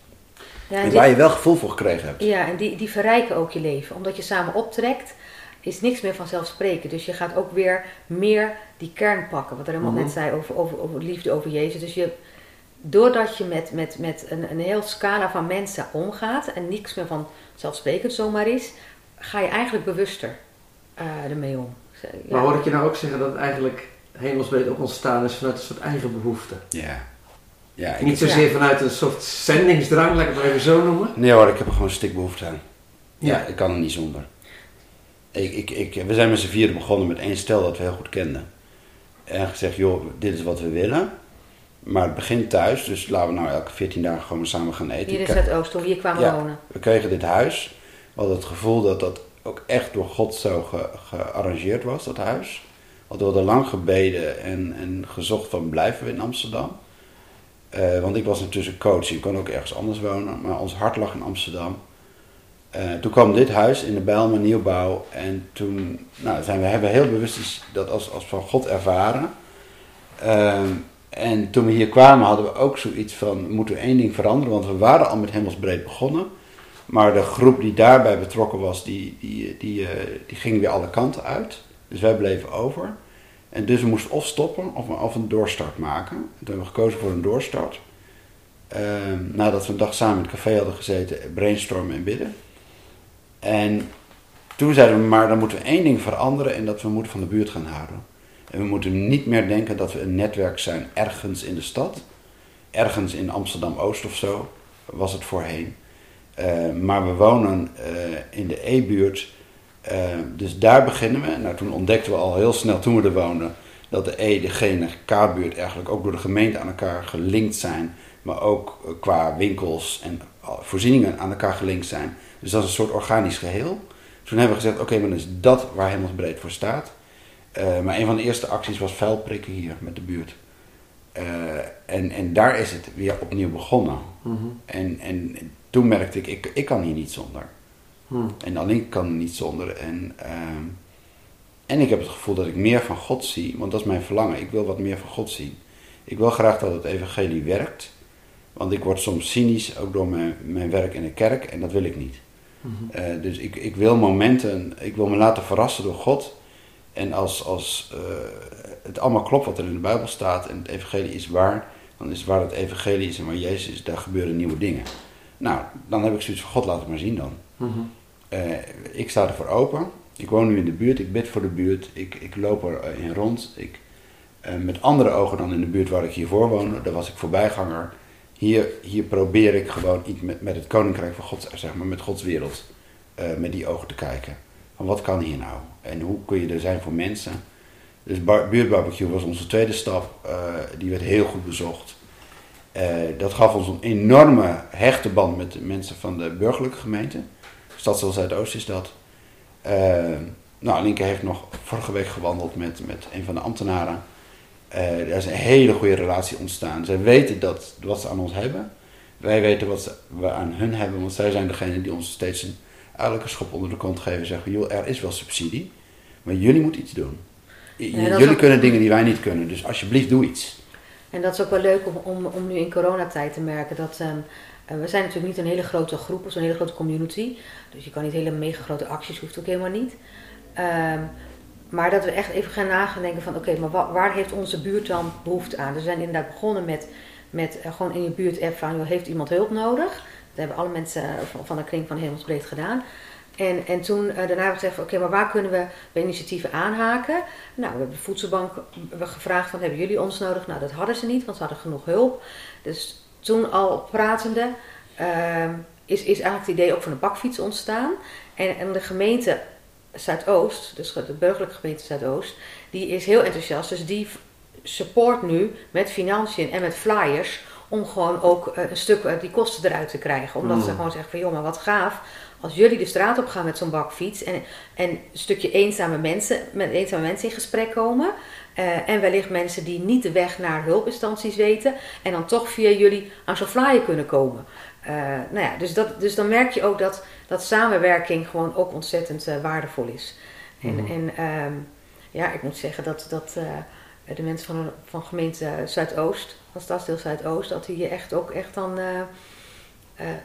Ja, en En dit- waar je wel gevoel voor gekregen hebt. Ja, en die, die verrijken ook je leven. Omdat je samen optrekt, is niks meer vanzelfsprekend. Dus je gaat ook weer meer die kern pakken. Wat er helemaal Mhm. net zei over, over, over liefde, over Jezus. Dus je, doordat je met, met, met een, een heel scala van mensen omgaat en niks meer vanzelfsprekend zomaar is, ga je eigenlijk bewuster eh, ermee om. Ja. Maar hoor ik je nou ook zeggen dat het eigenlijk hemelsbreed ook ontstaan is vanuit een soort eigen behoefte? Ja. ja Niet zozeer Ja. vanuit een soort zendingsdrang, laat ik het maar even zo noemen. nee hoor, ik heb er gewoon stikbehoefte aan. Ja, Ja. ik kan er niet zonder. Ik, ik, ik, we zijn met z'n vieren begonnen met één stel dat we heel goed kenden. En gezegd, joh, dit is wat we willen. Maar het begint thuis, dus laten we nou elke 14 dagen gewoon samen gaan eten. Hier Zuidoost, toen we hier kwamen Ja. wonen. We kregen dit huis. We hadden het gevoel dat dat ook echt door God zo ge- gearrangeerd was, dat huis. Want we hadden lang gebeden en, en gezocht van blijven we in Amsterdam. Eh, want ik was intussen coach, ik kon ook ergens anders wonen, maar ons hart lag in Amsterdam. Eh, toen kwam dit huis in de Bijlmer nieuwbouw en toen nou, zijn we, hebben we heel bewust dat als, als van God ervaren. Ehm, en toen we hier kwamen hadden we ook zoiets van, moeten we één ding veranderen? Want we waren al met hemelsbreed begonnen. Maar de groep die daarbij betrokken was, die, die, die, eh, die ging weer alle kanten uit. Dus wij bleven over. En dus we moesten of stoppen of, een doorstart maken. En toen hebben we gekozen voor een doorstart. Ehm, nadat we een dag samen in het café hadden gezeten, brainstormen en bidden. En toen zeiden we, maar dan moeten we één ding veranderen en dat we moeten van de buurt gaan houden. En we moeten niet meer denken dat we een netwerk zijn ergens in de stad. Ergens in Amsterdam-Oost of zo was het voorheen. Uh, maar we wonen uh, in de E-buurt. Uh, dus daar beginnen we. Nou, toen ontdekten we al heel snel toen we er woonden dat de E, de G en de K-buurt eigenlijk ook door de gemeente aan elkaar gelinkt zijn. Maar ook qua winkels en voorzieningen aan elkaar gelinkt zijn. Dus dat is een soort organisch geheel. Toen hebben we gezegd, oké, maar dan is dat waar Hemelsbreed voor staat. Uh, maar een van de eerste acties was vuilprikken hier met de buurt. Uh, en, en daar is het weer opnieuw begonnen. Mm -hmm. en, en toen merkte ik, ik, ik kan hier niet zonder. Mm. En alleen kan niet zonder. En, uh, en ik heb het gevoel dat ik meer van God zie, want dat is mijn verlangen. Ik wil wat meer van God zien. Ik wil graag dat het evangelie werkt. Want ik word soms cynisch, ook door mijn, mijn werk in de kerk, en dat wil ik niet. Mm -hmm. uh, dus ik, ik wil momenten, ik wil me laten verrassen door God. En als, als uh, het allemaal klopt wat er in de Bijbel staat en het evangelie is waar, dan is het waar het evangelie is en waar Jezus is, daar gebeuren nieuwe dingen. Nou, dan heb ik zoiets van God, laat het maar zien dan. Mm -hmm. uh, ik sta ervoor open. Ik woon nu in de buurt, ik bid voor de buurt, ik, ik loop erin rond. Ik, met andere ogen dan in de buurt waar ik hiervoor woonde, daar was ik voorbijganger. Hier, hier probeer ik gewoon iets met, met het koninkrijk van God, zeg maar, met Gods wereld, met die ogen te kijken. Wat kan hier nou? En hoe kun je er zijn voor mensen? Dus buurtbarbecue was onze tweede stap. Uh, die werd heel goed bezocht. Uh, dat gaf ons een enorme hechte band met de mensen van de burgerlijke gemeente. Stadsdeel Zuidoost is dat. Uh, nou, Linke heeft nog vorige week gewandeld met, met een van de ambtenaren. er is een hele goede relatie ontstaan. Zij weten dat, wat ze aan ons hebben. Wij weten wat we aan hun hebben, want zij zijn degene die ons steeds een, eigenlijk een schop onder de kont geven. En zeggen, joh, er is wel subsidie, maar jullie moeten iets doen. Ja, jullie kunnen dingen die wij niet kunnen, dus alsjeblieft doe iets. En dat is ook wel leuk om, om, om nu in coronatijd te merken dat... Um, we zijn natuurlijk niet een hele grote groep of zo'n hele grote community. Dus je kan niet hele mega grote acties, hoeft ook helemaal niet. Um, maar dat we echt even gaan nadenken van oké, okay, maar waar, waar, heeft onze buurt dan behoefte aan? Dus we zijn inderdaad begonnen met, met uh, gewoon in je buurt app van joh, heeft iemand hulp nodig? Hebben alle mensen van, van de kring van Hemelsbreed gedaan. En, en toen uh, daarna hebben we gezegd, oké, maar waar kunnen we bij initiatieven aanhaken? Nou, we hebben de voedselbank we gevraagd van, hebben jullie ons nodig? Nou, dat hadden ze niet, want ze hadden genoeg hulp. Dus toen al pratende uh, is, is eigenlijk het idee ook van de bakfiets ontstaan. En, en de gemeente Zuidoost, dus de burgerlijke gemeente Zuidoost, die is heel enthousiast. Dus die support nu met financiën en met flyers om gewoon ook uh, een stuk uh, die kosten eruit te krijgen. Omdat mm. ze gewoon zeggen van, joh, maar wat gaaf als jullie de straat op gaan met zo'n bakfiets en, en een stukje eenzame mensen, met eenzame mensen in gesprek komen. Uh, en wellicht mensen die niet de weg naar hulpinstanties weten. En dan toch via jullie aan zo'n flyer kunnen komen. Uh, nou ja, dus, dat, dus dan merk je ook dat, dat samenwerking gewoon ook ontzettend uh, waardevol is. En, mm en um, ja, ik moet zeggen dat, dat de mensen van, van gemeente Zuidoost, van stadsdeel Zuidoost, dat die hier echt ook echt dan uh,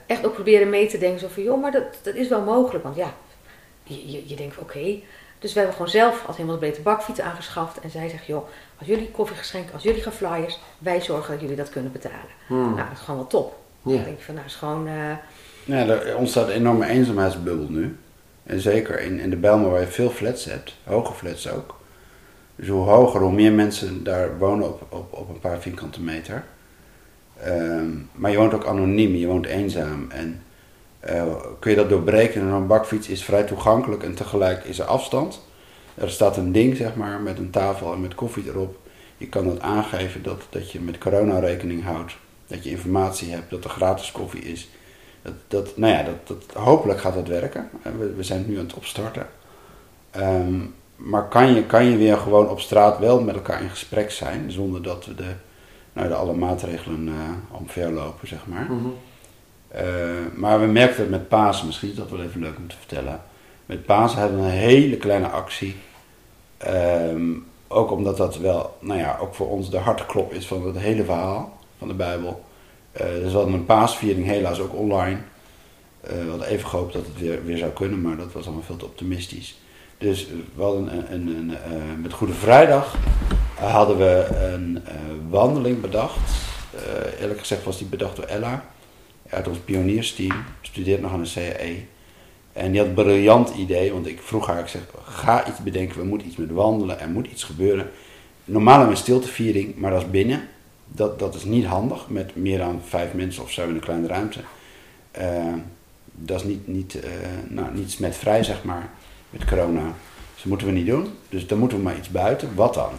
echt ook proberen mee te denken. Zo van, joh, maar dat, dat is wel mogelijk. Want ja, je, je, je denkt, oké. Okay. Dus we hebben gewoon zelf als helemaal beter bakfiets aangeschaft. En zij zegt, joh, als jullie koffie geschenken, als jullie gaan flyers, wij zorgen dat jullie dat kunnen betalen. Hmm. Nou, dat is gewoon wel top. Ja. Dan denk je van, nou, is gewoon... Uh... Ja, er ontstaat een enorme eenzaamheidsbubbel nu. En zeker in, in de Bijlmer waar je veel flats hebt, hoge flats ook. Dus hoe hoger, hoe meer mensen daar wonen op, op, op een paar vierkante meter. Um, maar je woont ook anoniem, je woont eenzaam. En uh, kun je dat doorbreken? En een bakfiets is vrij toegankelijk en tegelijk is er afstand. Er staat een ding, zeg maar, met een tafel en met koffie erop. Je kan dat aangeven dat, dat je met corona rekening houdt. Dat je informatie hebt, dat er gratis koffie is. Dat, dat, nou ja, dat, dat, hopelijk gaat dat werken. We, we zijn nu aan het opstarten. Um, maar kan je, kan je weer gewoon op straat wel met elkaar in gesprek zijn, zonder dat we de nou, de alle maatregelen uh, omverlopen, zeg maar. Mm -hmm. uh, maar we merkten het met Pasen, misschien is dat wel even leuk om te vertellen. Met Pasen hebben we een hele kleine actie. Um, ook omdat dat wel, nou ja, ook voor ons de hartklop is van het hele verhaal van de Bijbel. Uh, dus we hadden een paasviering helaas ook online. we hadden even gehoopt dat het weer, weer zou kunnen, maar dat was allemaal veel te optimistisch. Dus we hadden een, een, een met Goede Vrijdag hadden we een uh, wandeling bedacht. Uh, eerlijk gezegd was die bedacht door Ella uit ons pioniersteam. Studeert nog aan de CAE. En die had een briljant idee, want ik vroeg haar, ik zeg, ga iets bedenken, we moeten iets met wandelen, er moet iets gebeuren. Normaal hebben we een stilteviering, maar dat is binnen. Dat, dat is niet handig, met meer dan vijf mensen of zo in een kleine ruimte. Dat is niet, niet, uh, nou, niet smetvrij, zeg maar, met corona. Dus dat moeten we niet doen. Dus dan moeten we maar iets buiten. Wat dan?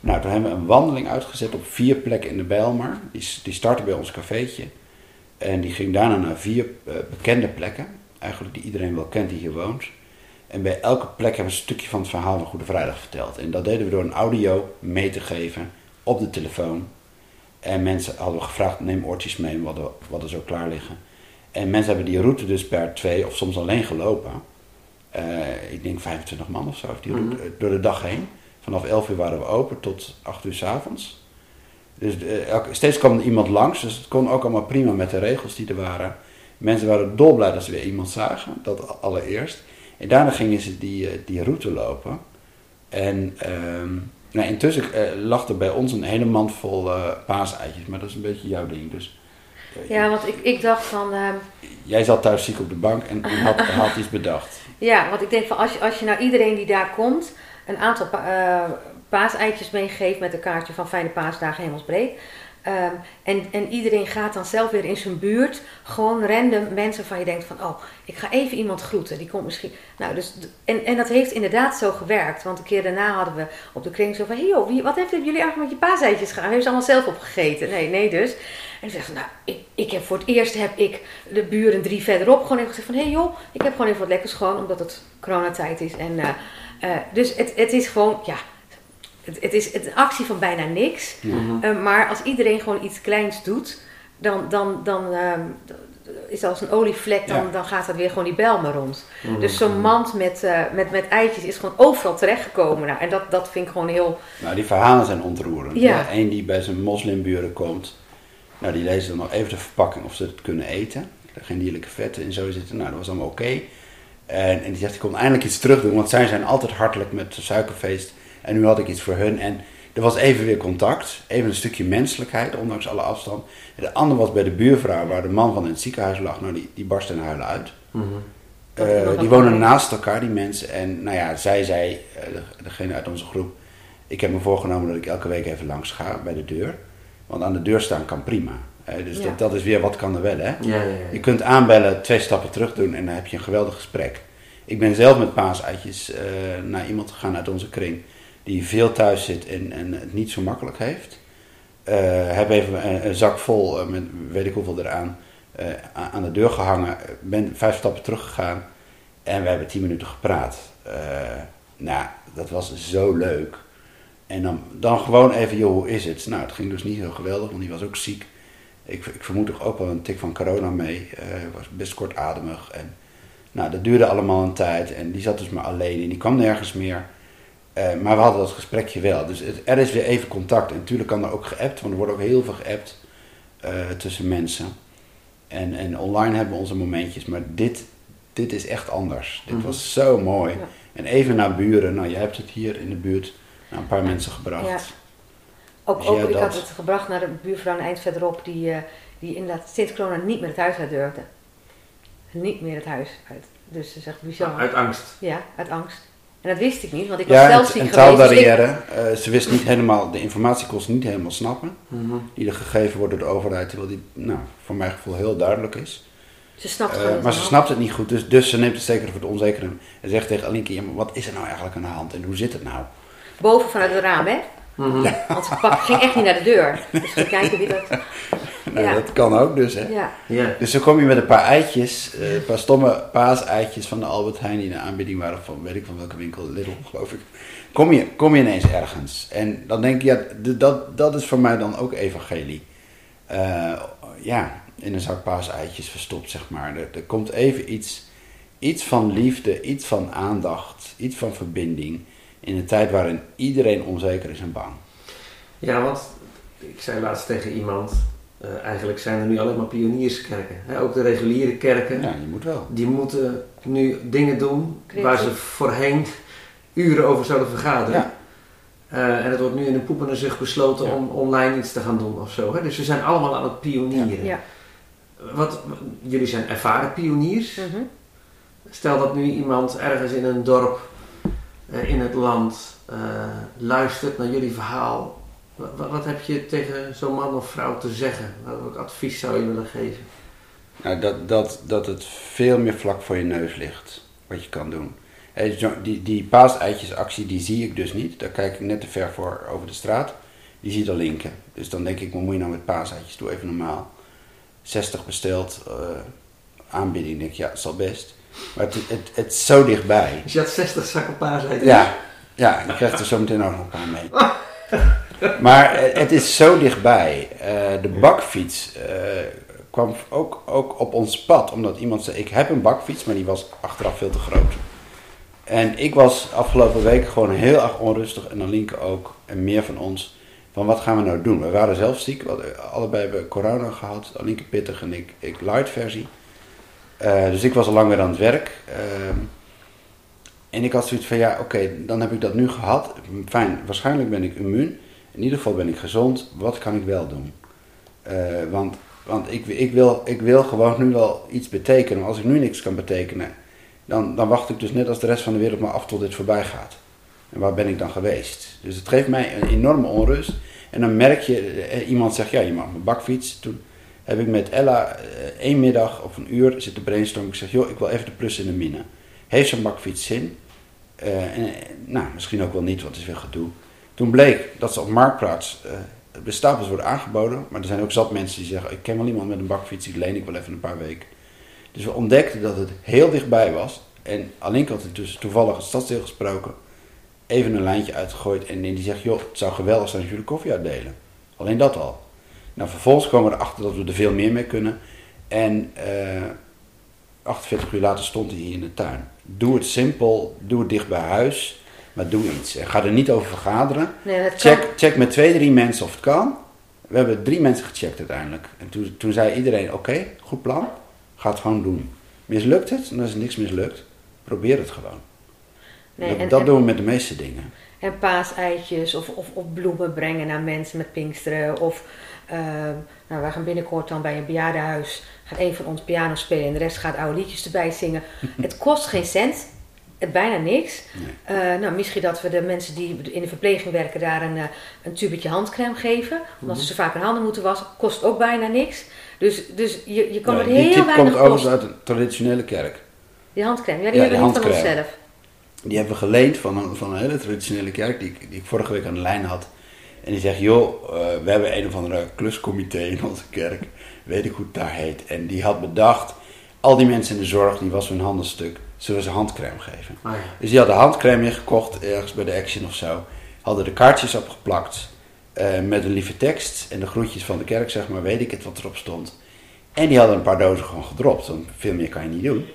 Nou, toen hebben we een wandeling uitgezet op vier plekken in de Bijlmer. Die, die startte bij ons cafeetje. En die ging daarna naar vier uh, bekende plekken. Eigenlijk die iedereen wel kent die hier woont. En bij elke plek hebben we een stukje van het verhaal van Goede Vrijdag verteld. En dat deden we door een audio mee te geven op de telefoon. En mensen hadden we gevraagd, neem oortjes mee, wat er, wat er zo klaar liggen. En mensen hebben die route dus per twee of soms alleen gelopen. Uh, ik denk 25 man of zo, die mm -hmm. door de dag heen. Vanaf 11 uur waren we open tot 8 uur s avonds. Dus uh, elke, steeds kwam er iemand langs, dus het kon ook allemaal prima met de regels die er waren. Mensen waren dolblij dat ze weer iemand zagen, dat allereerst. En daarna gingen ze die, uh, die route lopen. En nou, intussen lag er bij ons een hele mand vol paaseitjes, maar dat is een beetje jouw ding. Dus ja, want ik, ik dacht van. Uh, Jij zat thuis ziek op de bank en, en had, had iets bedacht. Ja, want ik denk van als je, als je nou iedereen die daar komt een aantal pa uh, paaseitjes meegeeft met een kaartje van Fijne Paasdagen Hemelsbreed. Um, en, en iedereen gaat dan zelf weer in zijn buurt, gewoon random mensen van je denkt van, oh, ik ga even iemand groeten, die komt misschien. Nou, dus, en, en dat heeft inderdaad zo gewerkt, want een keer daarna hadden we op de kring zo van, hey joh, wie, wat hebben jullie eigenlijk met je paaseitjes gedaan? Hebben ze allemaal zelf opgegeten? Nee, nee dus. En toen zegt nou, ik, ik heb voor het eerst heb ik de buren drie verderop gewoon even gezegd van, hé hey joh, ik heb gewoon even wat lekkers gewoon, omdat het coronatijd is. En, uh, uh, dus het, het is gewoon, ja, het, het is een actie van bijna niks. Mm -hmm. uh, maar als iedereen gewoon iets kleins doet, dan, dan, dan um, is dat als een olievlek, dan, ja. dan gaat dat weer gewoon die bel maar rond. Mm -hmm. Dus zo'n mand met, uh, met, met eitjes is gewoon overal terechtgekomen. Nou, en dat, dat vind ik gewoon heel... Nou, die verhalen zijn ontroerend. Ja. Eén die bij zijn moslimburen komt, nou, die lezen dan nog even de verpakking of ze het kunnen eten. Er geen dierlijke vetten in zo zitten. Nou, dat was allemaal oké. Okay. En, en die zegt, ik kon eindelijk iets terug doen, want zij zijn altijd hartelijk met de suikerfeest. En nu had ik iets voor hun. En er was even weer contact. Even een stukje menselijkheid, ondanks alle afstand. En de andere was bij de buurvrouw, waar de man van in het ziekenhuis lag. Nou, die, die barstte in huilen uit. Mm -hmm. uh, die wonen naast elkaar, die mensen. En nou ja, zij zei, uh, degene uit onze groep... Ik heb me voorgenomen dat ik elke week even langs ga bij de deur. Want aan de deur staan kan prima. Hè? Dus ja. dat, dat, is weer wat kan er wel. Hè? Ja, ja, je kunt aanbellen, twee stappen terug doen en dan heb je een geweldig gesprek. Ik ben zelf met paaseitjes uh, naar iemand gegaan uit onze kring die veel thuis zit en, en het niet zo makkelijk heeft. Uh, heb even een, een zak vol met weet ik hoeveel eraan uh, aan de deur gehangen. Ben vijf stappen teruggegaan en we hebben tien minuten gepraat. nou, dat was zo leuk. En dan, dan gewoon even, joh, hoe is het? Nou, het ging dus niet heel geweldig, want die was ook ziek. Ik, ik vermoed toch ook wel een tik van corona mee. Uh, was best kortademig. En, nou, dat duurde allemaal een tijd. En die zat dus maar alleen en die kwam nergens meer. Uh, maar we hadden dat gesprekje wel. Dus het, er is weer even contact. En natuurlijk kan er ook geappt, want er wordt ook heel veel geappt uh, tussen mensen. En, en online hebben we onze momentjes. Maar dit, dit is echt anders. Dit mm -hmm. was zo mooi. Ja. En even naar buren. Nou, je hebt het hier in de buurt nou, een paar mensen gebracht. Ja. Ook, dus ook ik dat? had het gebracht naar de buurvrouw een eind verderop, die, uh, die inderdaad sinds corona niet meer het huis uit durfde. Niet meer het huis uit. Dus ze zegt bizar. Uit angst? Ja, uit angst. En dat wist ik niet, want ik was ja, zelf ziek een geweest. taalbarrière. Dus ik... uh, ze wist niet helemaal, de informatie kon ze niet helemaal snappen. Mm -hmm. Die er gegeven wordt door de overheid, terwijl die, nou, voor mijn gevoel heel duidelijk is. Ze snapt uh, maar ze snapt het niet goed, dus, dus ze neemt het zeker voor het onzekere. En zegt tegen Alinke, ja, maar wat is er nou eigenlijk aan de hand en hoe zit het nou? Boven vanuit het raam, hè? Mm -hmm. Want het pak ging echt niet naar de deur. Dus we kijken wie dat... nou, ja. Dat kan ook dus, hè? Ja. ja. Dus dan kom je met een paar eitjes, uh, een paar stomme paaseitjes van de Albert Heijn die in de aanbieding waren van, weet ik van welke winkel, Lidl geloof ik. Kom je, kom je ineens ergens. En dan denk je, ja, dat, dat is voor mij dan ook evangelie. Uh, ja, in een zak paaseitjes verstopt, zeg maar. Er, er komt even iets, iets van liefde, iets van aandacht, iets van verbinding in een tijd waarin iedereen onzeker is en bang. Ja, want ik zei laatst tegen iemand, uh, eigenlijk zijn er nu alleen maar pionierskerken. Hè? Ook de reguliere kerken. Ja, je moet wel. Die moeten nu dingen doen waar ze voorheen uren over zouden vergaderen. Ja. Uh, en het wordt nu in een poepende zucht besloten ja. om online iets te gaan doen of zo. Hè? Dus we zijn allemaal aan het pionieren. Ja. Wat, jullie zijn ervaren pioniers. Mm -hmm. Stel dat nu iemand ergens in een dorp eh, in het land eh, luistert naar jullie verhaal. Wat, wat heb je tegen zo'n man of vrouw te zeggen? Welk advies zou je willen geven? Nou, dat, dat, dat het veel meer vlak voor je neus ligt, wat je kan doen. Die, die paaseitjesactie, die zie ik dus niet. Daar kijk ik net te ver voor over de straat. Die ziet al linken. Dus dan denk ik, wat moet je nou met paaseitjes? Doe even normaal. 60 besteld, eh, aanbieding, denk ik, ja, zal best. Maar het, het, het is zo dichtbij. Dus je had 60 zakken paas uit. Ja, ja, je krijgt er zo meteen ook nog een paar mee. Maar eh, het is zo dichtbij. Eh, de bakfiets eh, kwam ook, ook op ons pad, omdat iemand zei: Ik heb een bakfiets, maar die was achteraf veel te groot. En ik was afgelopen week gewoon heel erg onrustig, en Alinke ook, en meer van ons. Van wat gaan we nou doen? We waren zelf ziek, we allebei hebben corona gehad. Alinke pittig en ik, ik light versie. Eh, dus ik was al lang weer aan het werk. Ehm, en ik had zoiets van, ja, oké, dan heb ik dat nu gehad. Fijn, waarschijnlijk ben ik immuun. In ieder geval ben ik gezond. Wat kan ik wel doen? Eh, want want ik, ik, wil, ik wil gewoon nu wel iets betekenen. Als ik nu niks kan betekenen, dan, dan wacht ik dus net als de rest van de wereld maar af tot dit voorbij gaat. En waar ben ik dan geweest? Dus het geeft mij een enorme onrust. En dan merk je, eh, iemand zegt, ja, je mag mijn bakfiets. Toen heb ik met Ella eh, één middag of een uur zitten brainstormen. Ik zeg, joh, ik wil even de plus in de mine. Heeft zo'n bakfiets zin? Eh, eh, nou, misschien ook wel niet, want het is weer gedoe. Toen bleek dat ze op Marktplaats eh, de stapels worden aangeboden. Maar er zijn ook zat mensen die zeggen, ik ken wel iemand met een bakfiets, die leen ik wel even een paar weken. Dus we ontdekten dat het heel dichtbij was. En Alinka had dus toevallig het stadsdeel gesproken. Even een lijntje uitgegooid. En die zegt, joh, het zou geweldig zijn als jullie koffie uitdelen. Alleen dat al. Nou, vervolgens komen we erachter dat we er veel meer mee kunnen. En eh 48 uur later stond hij hier in de tuin. Doe het simpel, doe het dicht bij huis, maar doe iets. En ga er niet over vergaderen. Nee, Check, check met twee, drie mensen of het kan. We hebben drie mensen gecheckt uiteindelijk. En toen, toen zei iedereen, oké, goed plan, ga het gewoon doen. Mislukt het, dan is niks mislukt. Probeer het gewoon. Nee, dat en- dat en- doen we met de meeste dingen. En paaseitjes of, of, of bloemen brengen naar mensen met Pinksteren. Of nou, wij gaan binnenkort dan bij een bejaardenhuis. Gaat een van ons piano spelen en de rest gaat oude liedjes erbij zingen. het kost geen cent. Het bijna niks. Eh, nou, misschien dat we de mensen die in de verpleging werken daar een, eh, een tubetje handcrème geven. Omdat ze zo vaak hun handen moeten wassen. Kost ook bijna niks. Dus, dus je, je kan er heel tip weinig komt overigens kosten. uit een traditionele kerk. Die handcrème, ja, die Ja, hebben we niet van onszelf. Die hebben we geleend van een, van een hele traditionele kerk die die ik vorige week aan de lijn had. En die zegt, joh, eh, we hebben een of andere kluscomité in onze kerk. Weet ik hoe het daar heet. En die had bedacht, al die mensen in de zorg, die was hun handen stuk. Zullen ze handcrème geven? Ah, ja. Dus die hadden handcrème ingekocht ergens bij de Action of zo. Hadden de kaartjes opgeplakt eh, met een lieve tekst en de groetjes van de kerk, zeg maar, weet ik het wat erop stond. En die hadden een paar dozen gewoon gedropt, want veel meer kan je niet doen.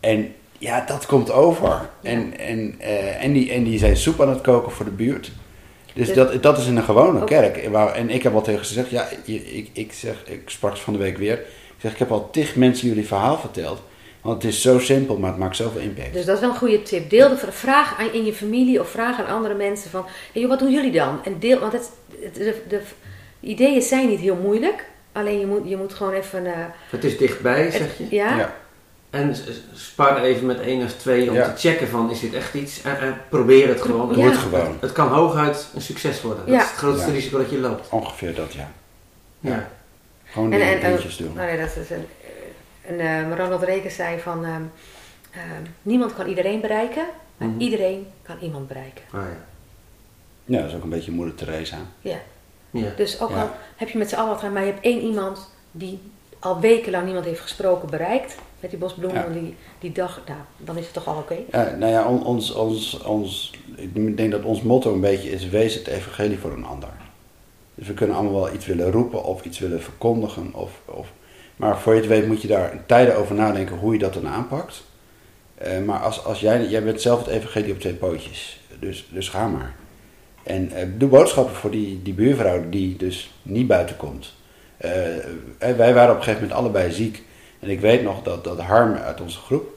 En ja, dat komt over. En, en, eh, en, die, en die zijn soep aan het koken voor de buurt. Dus Dus- dat, dat is in een gewone kerk. En waar- En ik heb al tegen ze gezegd, ja, ik, ik, zeg, ik sprak ze van de week weer. Ik zeg, ik heb al tig mensen jullie verhaal verteld. Want het is zo simpel, maar het maakt zoveel impact. Dus dat is wel een goede tip. Deel de vraag aan, in je familie of vraag aan andere mensen van, hey, joh, wat doen jullie dan? En deel, want het, het- de, de, ideeën zijn niet heel moeilijk. Alleen je moet, je moet gewoon even, eh, Het is dichtbij, zeg je. ja, Ja. En spar even met één of twee om Ja. te checken van is dit echt iets. En, en probeer het gewoon. Doe Ja. het gewoon. Het kan hooguit een succes worden. Dat Ja. is het grootste Ja. risico dat je loopt. Ongeveer dat, ja. Ja. Gewoon En- en- en- doen. Nou nee, dat is een, een eh, Ronald Reagan zei van, ehm, ehm, niemand kan iedereen bereiken, maar Mhm. iedereen kan iemand bereiken. Ah, ja. Ja, dat is ook een beetje moeder Teresa. Ja. Ja. Dus ook Ja. al heb je met z'n allen wat aan, maar je hebt één iemand die al wekenlang niemand heeft gesproken bereikt. Met die bosbloemen, Ja. die, die dag, nou, dan is het toch al oké. Ja, nou ja, on- ons, ons, ons, ik denk dat ons motto een beetje is: wees het evangelie voor een ander. Dus we kunnen allemaal wel iets willen roepen of iets willen verkondigen. Of, of, maar voor je het weet moet je daar tijden over nadenken hoe je dat dan aanpakt. Eh, maar als, als jij, jij bent zelf het evangelie op twee pootjes. Dus, dus ga maar. En eh, doe boodschappen voor die, die buurvrouw die dus niet buiten komt. Eh, wij waren op een gegeven moment allebei ziek. En ik weet nog dat, dat Harm uit onze groep,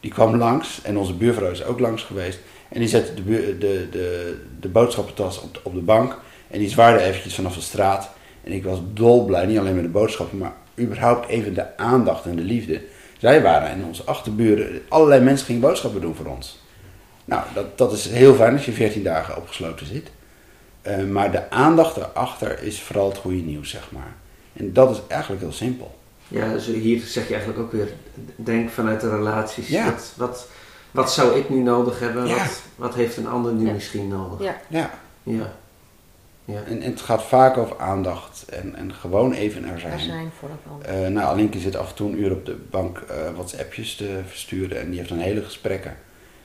die kwam langs. En onze buurvrouw is ook langs geweest. En die zette de, de, de, de boodschappentas op, op de bank. En die zwaarde eventjes vanaf de straat. En ik was dolblij, niet alleen met de boodschappen, maar überhaupt even de aandacht en de liefde. Zij waren en onze achterburen, allerlei mensen gingen boodschappen doen voor ons. Nou, dat, dat is heel fijn als je 14 dagen opgesloten zit. Eh, maar de aandacht erachter is vooral het goede nieuws, zeg maar. En dat is eigenlijk heel simpel. Ja, dus hier zeg je eigenlijk ook weer, denk vanuit de relaties. Ja. Wat, wat, wat zou ik nu nodig hebben? Ja. Wat, wat heeft een ander nu Ja. misschien nodig? Ja. Ja, Ja. Ja. en, en het gaat vaak over aandacht en, en gewoon even er zijn. Er zijn voor een ander. Eh, nou, Alinke zit af en toe een uur op de bank eh WhatsAppjes te versturen en die heeft dan hele gesprekken.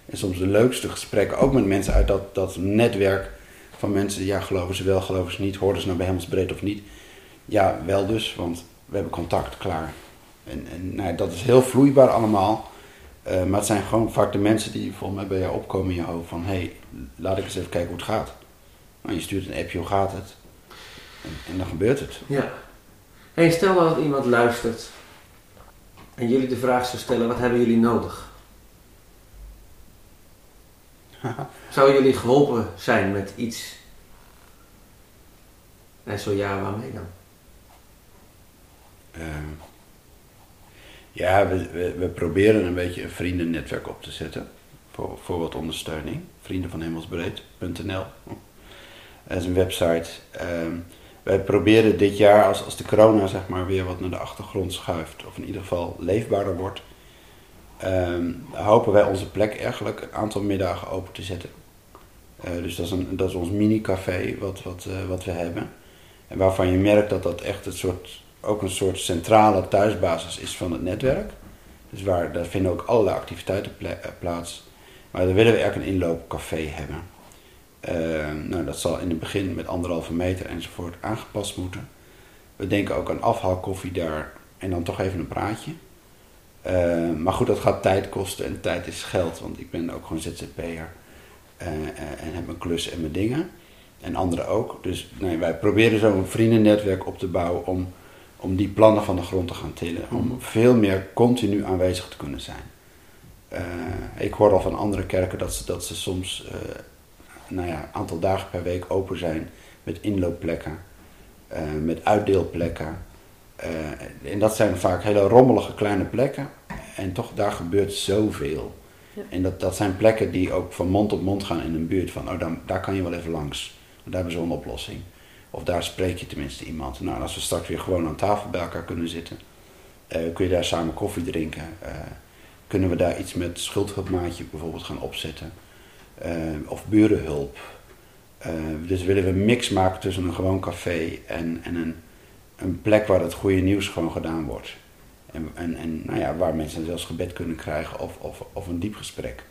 En soms de leukste gesprekken, ook met mensen uit dat, dat netwerk van mensen, ja, geloven ze wel, geloven ze niet, hoorden ze nou bij Hemelsbreed of niet. Ja, wel dus, want we hebben contact, klaar. En, en nou, ja, dat is heel vloeibaar allemaal. Eh, maar het zijn gewoon vaak de mensen die volgens mij bij jou opkomen in je hoofd van, hé, hey, laat ik eens even kijken hoe het gaat. Nou, je stuurt een appje, hoe gaat het? En, en dan gebeurt het. ja. Hey, stel nou dat iemand luistert en jullie de vraag zou stellen, wat hebben jullie nodig? Zouden jullie geholpen zijn met iets? En zo ja, waarmee dan? Ehm, ja, we, we, we proberen een beetje een vriendennetwerk op te zetten. Voor, voor wat ondersteuning. Vrienden van Hemelsbreed.nl. Dat is een website. Ehm, wij proberen dit jaar, als, als de corona zeg maar weer wat naar de achtergrond schuift, of in ieder geval leefbaarder wordt, ehm, hopen wij onze plek eigenlijk een aantal middagen open te zetten. Eh, dus dat is, een, dat is ons mini-café wat, wat, eh, wat we hebben. En waarvan je merkt dat dat echt het soort, ook een soort centrale thuisbasis is van het netwerk. Dus waar, daar vinden ook allerlei activiteiten eh, plaats. Maar daar willen we eigenlijk een inloopcafé hebben. Eh, nou, dat zal in het begin met anderhalve meter enzovoort aangepast moeten. We denken ook aan afhaalkoffie daar en dan toch even een praatje. Eh, maar goed, dat gaat tijd kosten en tijd is geld, want ik ben ook gewoon ZZP'er. eh, eh, en heb mijn klus en mijn dingen. En anderen ook. Dus wij proberen zo'n vriendennetwerk op te bouwen om, om die plannen van de grond te gaan tillen. Om veel meer continu aanwezig te kunnen zijn. Eh, ik hoor al van andere kerken dat ze, dat ze soms eh, nou ja, een aantal dagen per week open zijn met inloopplekken, eh, met uitdeelplekken. En dat zijn vaak hele rommelige kleine plekken. En toch, daar gebeurt zoveel. Ja. En dat, dat zijn plekken die ook van mond tot mond gaan in een buurt. Van, oh, dan, daar kan je wel even langs. Want daar hebben ze een oplossing. Of daar spreek je tenminste iemand. Nou, als we straks weer gewoon aan tafel bij elkaar kunnen zitten, eh, kun je daar samen koffie drinken. eh, kunnen we daar iets met schuldhulpmaatje bijvoorbeeld gaan opzetten. Eh, of burenhulp. Dus willen we een mix maken tussen een gewoon café en, en een, een plek waar het goede nieuws gewoon gedaan wordt. En, en, en nou ja, waar mensen zelfs gebed kunnen krijgen of, of, of een diep gesprek.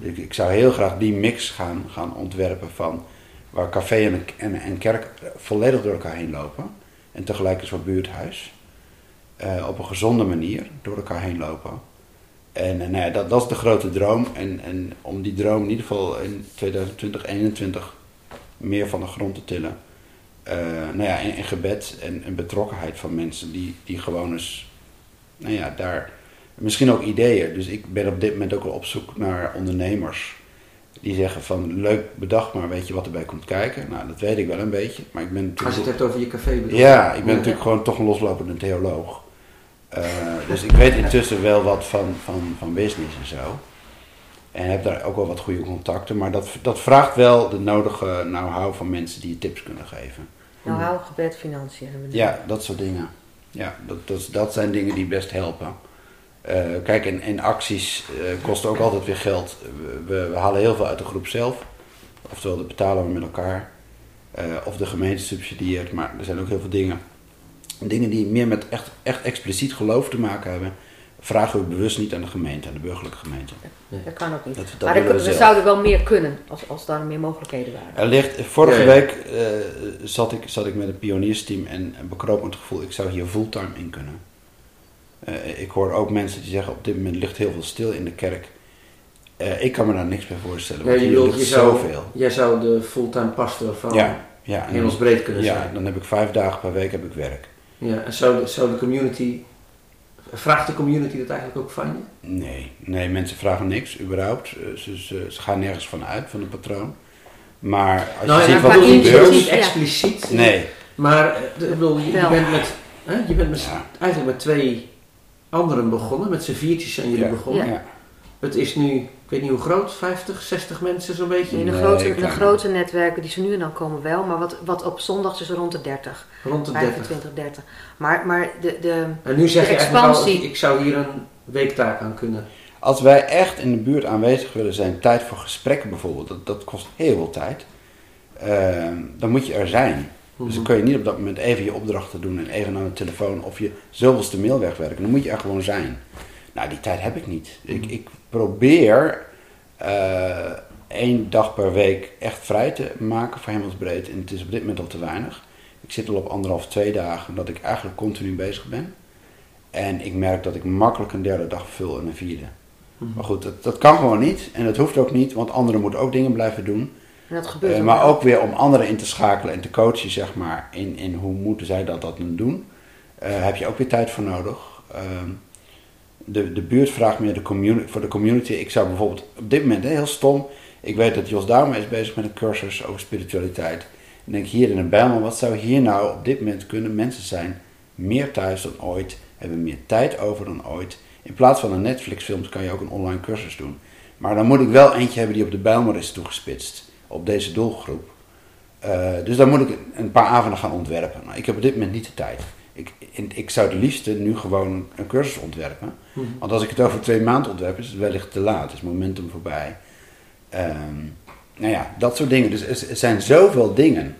Ik, ik zou heel graag die mix gaan, gaan ontwerpen van waar café en, en, en kerk volledig door elkaar heen lopen. En tegelijk een soort buurthuis. Eh, op een gezonde manier door elkaar heen lopen. En eh, nou ja, dat, dat is de grote droom. En, en om die droom in ieder geval in 2020, 2021 meer van de grond te tillen. Eh, nou ja, en gebed en, en betrokkenheid van mensen die, die gewoon eens, nou ja, daar, misschien ook ideeën. Dus ik ben op dit moment ook wel op zoek naar ondernemers die zeggen van leuk bedacht, maar weet je wat erbij komt kijken? Nou, dat weet ik wel een beetje, maar ik ben Als je natuurlijk... het hebt over je café bedoel Ja, ik ben natuurlijk gewoon toch een loslopende theoloog. Eh, dus ik weet intussen wel wat van, van, van business en zo. En heb daar ook wel wat goede contacten. Maar dat, dat vraagt wel de nodige know-how van mensen die je tips kunnen geven. Nou, hou gebed, financiën hebben we. Ja, dat soort dingen. Ja, dat, dat, dat zijn dingen die best helpen. Eh, kijk, en, en acties eh, kosten ook altijd weer geld. We, we, we halen heel veel uit de groep zelf. Oftewel, dat betalen we met elkaar. Eh, of de gemeente subsidieert. Maar er zijn ook heel veel dingen. Dingen die meer met echt, echt expliciet geloof te maken hebben. Vragen we bewust niet aan de gemeente, aan de burgerlijke gemeente. Dat kan ook niet. Dat- dat maar we zouden wel meer kunnen als, als daar meer mogelijkheden waren. Er ligt, vorige Ja, ja. week eh, zat, ik, zat ik met een pioniersteam en, en bekroop me het gevoel, ik zou hier fulltime in kunnen. Eh, ik hoor ook mensen die zeggen, op dit moment ligt heel veel stil in de kerk. Eh, ik kan me daar niks bij voorstellen, Ja, want je hier bedoelt, ligt je zou, zoveel. jij zou de fulltime pastor van Ja, ja, hemelsbreed kunnen ja, zijn. dan heb ik vijf dagen per week heb ik werk. Ja, en zou de, zou de community... Vraagt de community dat eigenlijk ook van je? Nee, nee, mensen vragen niks, überhaupt. Eh, Ze, ze, ze gaan nergens van uit, van een patroon. Maar als nou, je ziet wat er gebeurt... niet Ja. expliciet. Nee, Maar ik bedoel, je, bent met, hè, je bent met, Ja. eigenlijk met twee anderen begonnen, met z'n viertjes zijn jullie Ja. begonnen. Ja. Het is nu, ik weet niet hoe groot, 50, 60 mensen zo'n beetje? In de, Nee, grote, de grote netwerken die ze nu en dan komen wel, maar wat, wat op zondags is rond de 30, Rond de 30. 25, 30. Maar, maar de, de, En nu zeg De je eigenlijk al, expansie. ik zou hier een weektaak aan kunnen. Als wij echt in de buurt aanwezig willen zijn, tijd voor gesprekken bijvoorbeeld, dat, dat kost heel veel tijd. Ehm, dan moet je er zijn. Dus Mhm. dan kun je niet op dat moment even je opdrachten doen en even aan de telefoon of je zoveelste mail wegwerken. Dan moet je er gewoon zijn. Nou, die tijd heb ik niet. Ik, ik probeer eh, één dag per week echt vrij te maken voor hemelsbreed. En het is op dit moment al te weinig. Ik zit al op anderhalf, twee dagen dat ik eigenlijk continu bezig ben. En ik merk dat ik makkelijk een derde dag vul en een vierde. Mhm. Maar goed, dat, dat kan gewoon niet. En dat hoeft ook niet, want anderen moeten ook dingen blijven doen. En dat gebeurt Eh, maar ook weer om anderen in te schakelen en te coachen, zeg maar, in, in hoe moeten zij dat, dat dan doen. eh, heb je ook weer tijd voor nodig. Ehm, de, de buurt vraagt meer de community, voor de community. Ik zou bijvoorbeeld op dit moment, hè, heel stom, ik weet dat Jos Douwma is bezig met een cursus over spiritualiteit. En denk hier in een Bijlmer, wat zou hier nou op dit moment kunnen? Mensen zijn meer thuis dan ooit, hebben meer tijd over dan ooit. In plaats van een Netflix-films kan je ook een online cursus doen. Maar dan moet ik wel eentje hebben die op de Bijlmer is toegespitst, op deze doelgroep. Eh, dus dan moet ik een paar avonden gaan ontwerpen. Nou, ik heb op dit moment niet de tijd. Ik, in- ik zou het liefste nu gewoon een cursus ontwerpen. Mhm. Want als ik het over twee maanden ontwerp, is het wellicht te laat. Is momentum voorbij. Ehm, nou ja, dat soort dingen. Dus er, zijn zoveel dingen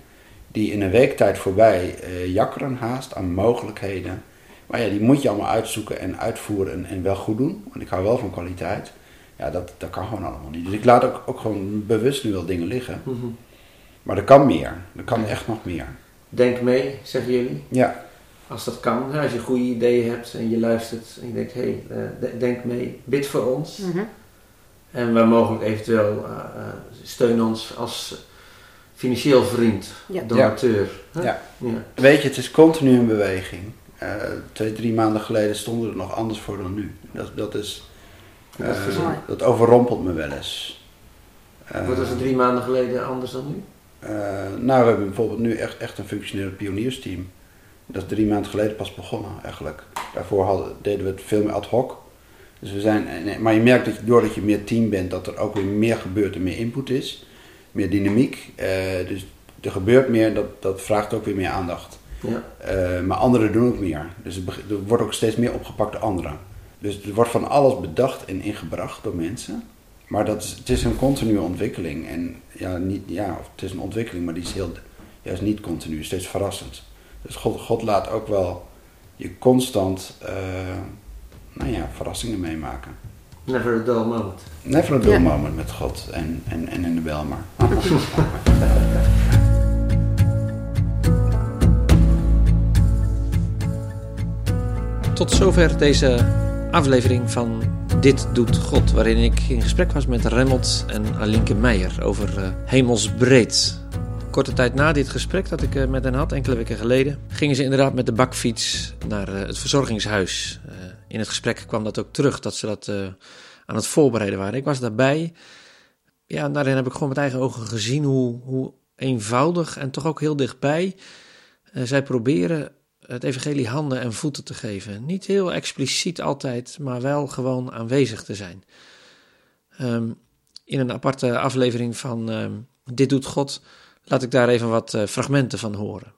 die in een week tijd voorbij eh, jakkeren haast aan mogelijkheden. Maar ja, die moet je allemaal uitzoeken en uitvoeren en, en wel goed doen. Want ik hou wel van kwaliteit. Ja, dat, dat kan gewoon allemaal niet. Dus ik laat ook, ook gewoon bewust nu wel dingen liggen. Mhm. Maar er kan meer. Er kan echt nog meer. Denk mee, zeggen jullie. Ja, Als dat kan, hè, als je goede ideeën hebt en je luistert en je denkt, hé, hey, eh, de- denk mee, bid voor ons. Mhm. En waar mogelijk eventueel eh, eh, steun ons als financieel vriend, Ja. donateur. hè? Ja. ja. weet je, het is continu in beweging. Eh, twee, drie maanden geleden stonden er nog anders voor dan nu. Dat, dat is... Dat is eh, dat overrompelt me wel eens. Eh, Wat was het drie maanden geleden anders dan nu? eh, nou, we hebben bijvoorbeeld nu echt, echt een functionerend pioniersteam. Dat is drie maanden geleden pas begonnen eigenlijk. Daarvoor hadden, deden we het veel meer ad hoc. Dus we zijn, nee, maar je merkt dat je, doordat je meer team bent, dat er ook weer meer gebeurt en meer input is. Meer dynamiek. Eh, dus er gebeurt meer, dat, dat vraagt ook weer meer aandacht. Ja. Eh, maar anderen doen ook meer. Dus er, er wordt ook steeds meer opgepakt door anderen. Dus er wordt van alles bedacht en ingebracht door mensen. Maar dat is, het is een continue ontwikkeling. En ja, niet, ja, het is een ontwikkeling, maar die is heel, juist niet continu, steeds verrassend. Dus God, God laat ook wel je constant eh, nou ja, verrassingen meemaken. Never a dull moment. Never a dull Ja. moment met God en, en, en in de Belmar. Tot zover deze aflevering van Dit Doet God, waarin ik in gesprek was met Remmelt en Alinke Meijer over eh, hemelsbreed. Korte tijd na dit gesprek dat ik eh, met hen had, enkele weken geleden, gingen ze inderdaad met de bakfiets naar eh, het verzorgingshuis. In het gesprek kwam dat ook terug, dat ze dat aan het voorbereiden waren. Ik was daarbij. Ja, en daarin heb ik gewoon met eigen ogen gezien hoe, hoe eenvoudig en toch ook heel dichtbij zij proberen het evangelie handen en voeten te geven. Niet heel expliciet altijd, maar wel gewoon aanwezig te zijn. Ehm, in een aparte aflevering van ehm, Dit doet God laat ik daar even wat eh, fragmenten van horen.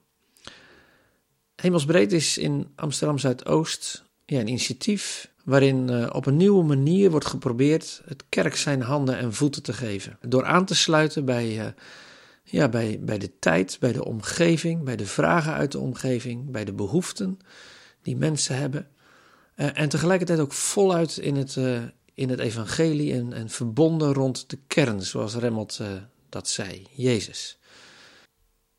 Hemelsbreed is in Amsterdam Zuidoost ja, een initiatief waarin eh, op een nieuwe manier wordt geprobeerd het kerk zijn handen en voeten te geven. Door aan te sluiten bij eh, ja, bij, bij de tijd, bij de omgeving, bij de vragen uit de omgeving, bij de behoeften die mensen hebben. Eh, en tegelijkertijd ook voluit in het, eh, in het evangelie en, en verbonden rond de kern, zoals Remmelt eh, dat zei, Jezus.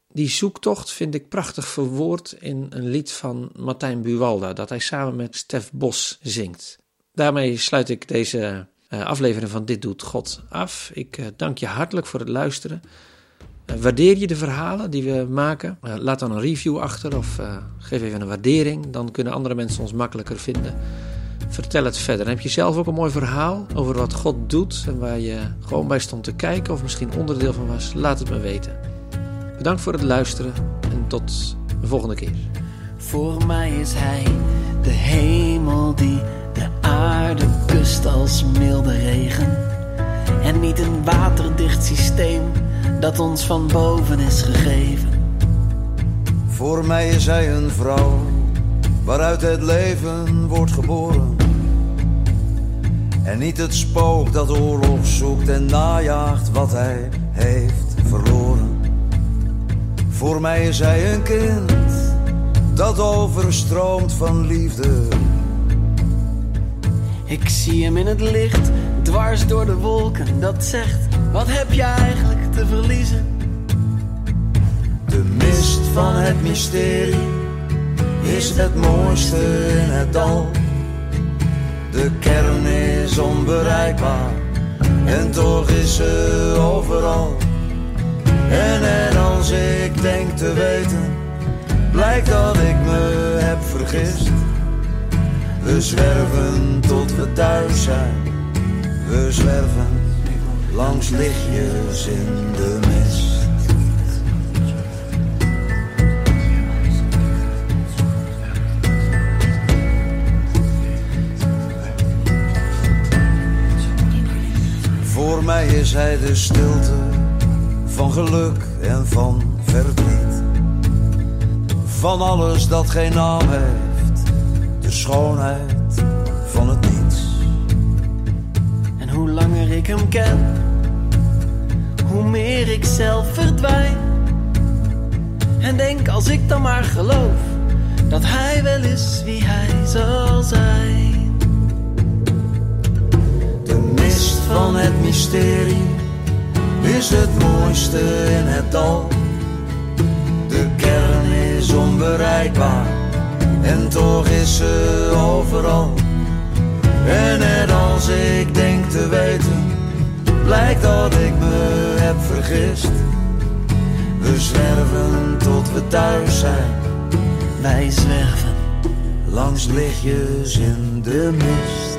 Die zoektocht vind ik prachtig verwoord in een lied van Martijn Buwalda, dat hij samen met Stef Bos zingt. Daarmee sluit ik deze aflevering van Dit Doet God af. Ik dank je hartelijk voor het luisteren. Waardeer je de verhalen die we maken? Uh, laat dan een review achter of uh, geef even een waardering. Dan kunnen andere mensen ons makkelijker vinden. Vertel het verder. Heb je zelf ook een mooi verhaal over wat God doet en waar je gewoon bij stond te kijken of misschien onderdeel van was? Laat het me weten. Bedankt voor het luisteren en tot de volgende keer. Voor mij is hij De hemel die de aarde kust als milde regen. En niet een waterdicht systeem dat ons van boven is gegeven. Voor mij is hij een vrouw waaruit het leven wordt geboren. En niet het spook dat oorlog zoekt en najaagt wat hij heeft verloren. Voor mij is hij een kind dat overstroomt van liefde. Ik zie hem in het licht, dwars door de wolken, dat zegt: Wat heb je eigenlijk verliezen? De mist van het mysterie is het mooiste in het dal. De kern is onbereikbaar en toch is ze overal. En, en als ik denk te weten, blijkt dat ik me heb vergist. We zwerven tot we thuis zijn, we zwerven langs lichtjes in de mist. Voor mij is hij de stilte van geluk en van verdriet. Van alles dat geen naam heeft, de schoonheid ik hem ken, hoe meer ik zelf verdwijn. En denk als ik dan maar geloof dat hij wel is wie hij zal zijn. De mist van het mysterie is het mooiste in het dal. De kern is onbereikbaar en toch is ze overal. En net als ik denk te weten, blijkt dat ik me heb vergist. We zwerven tot we thuis zijn, Wij zwerven langs lichtjes in de mist.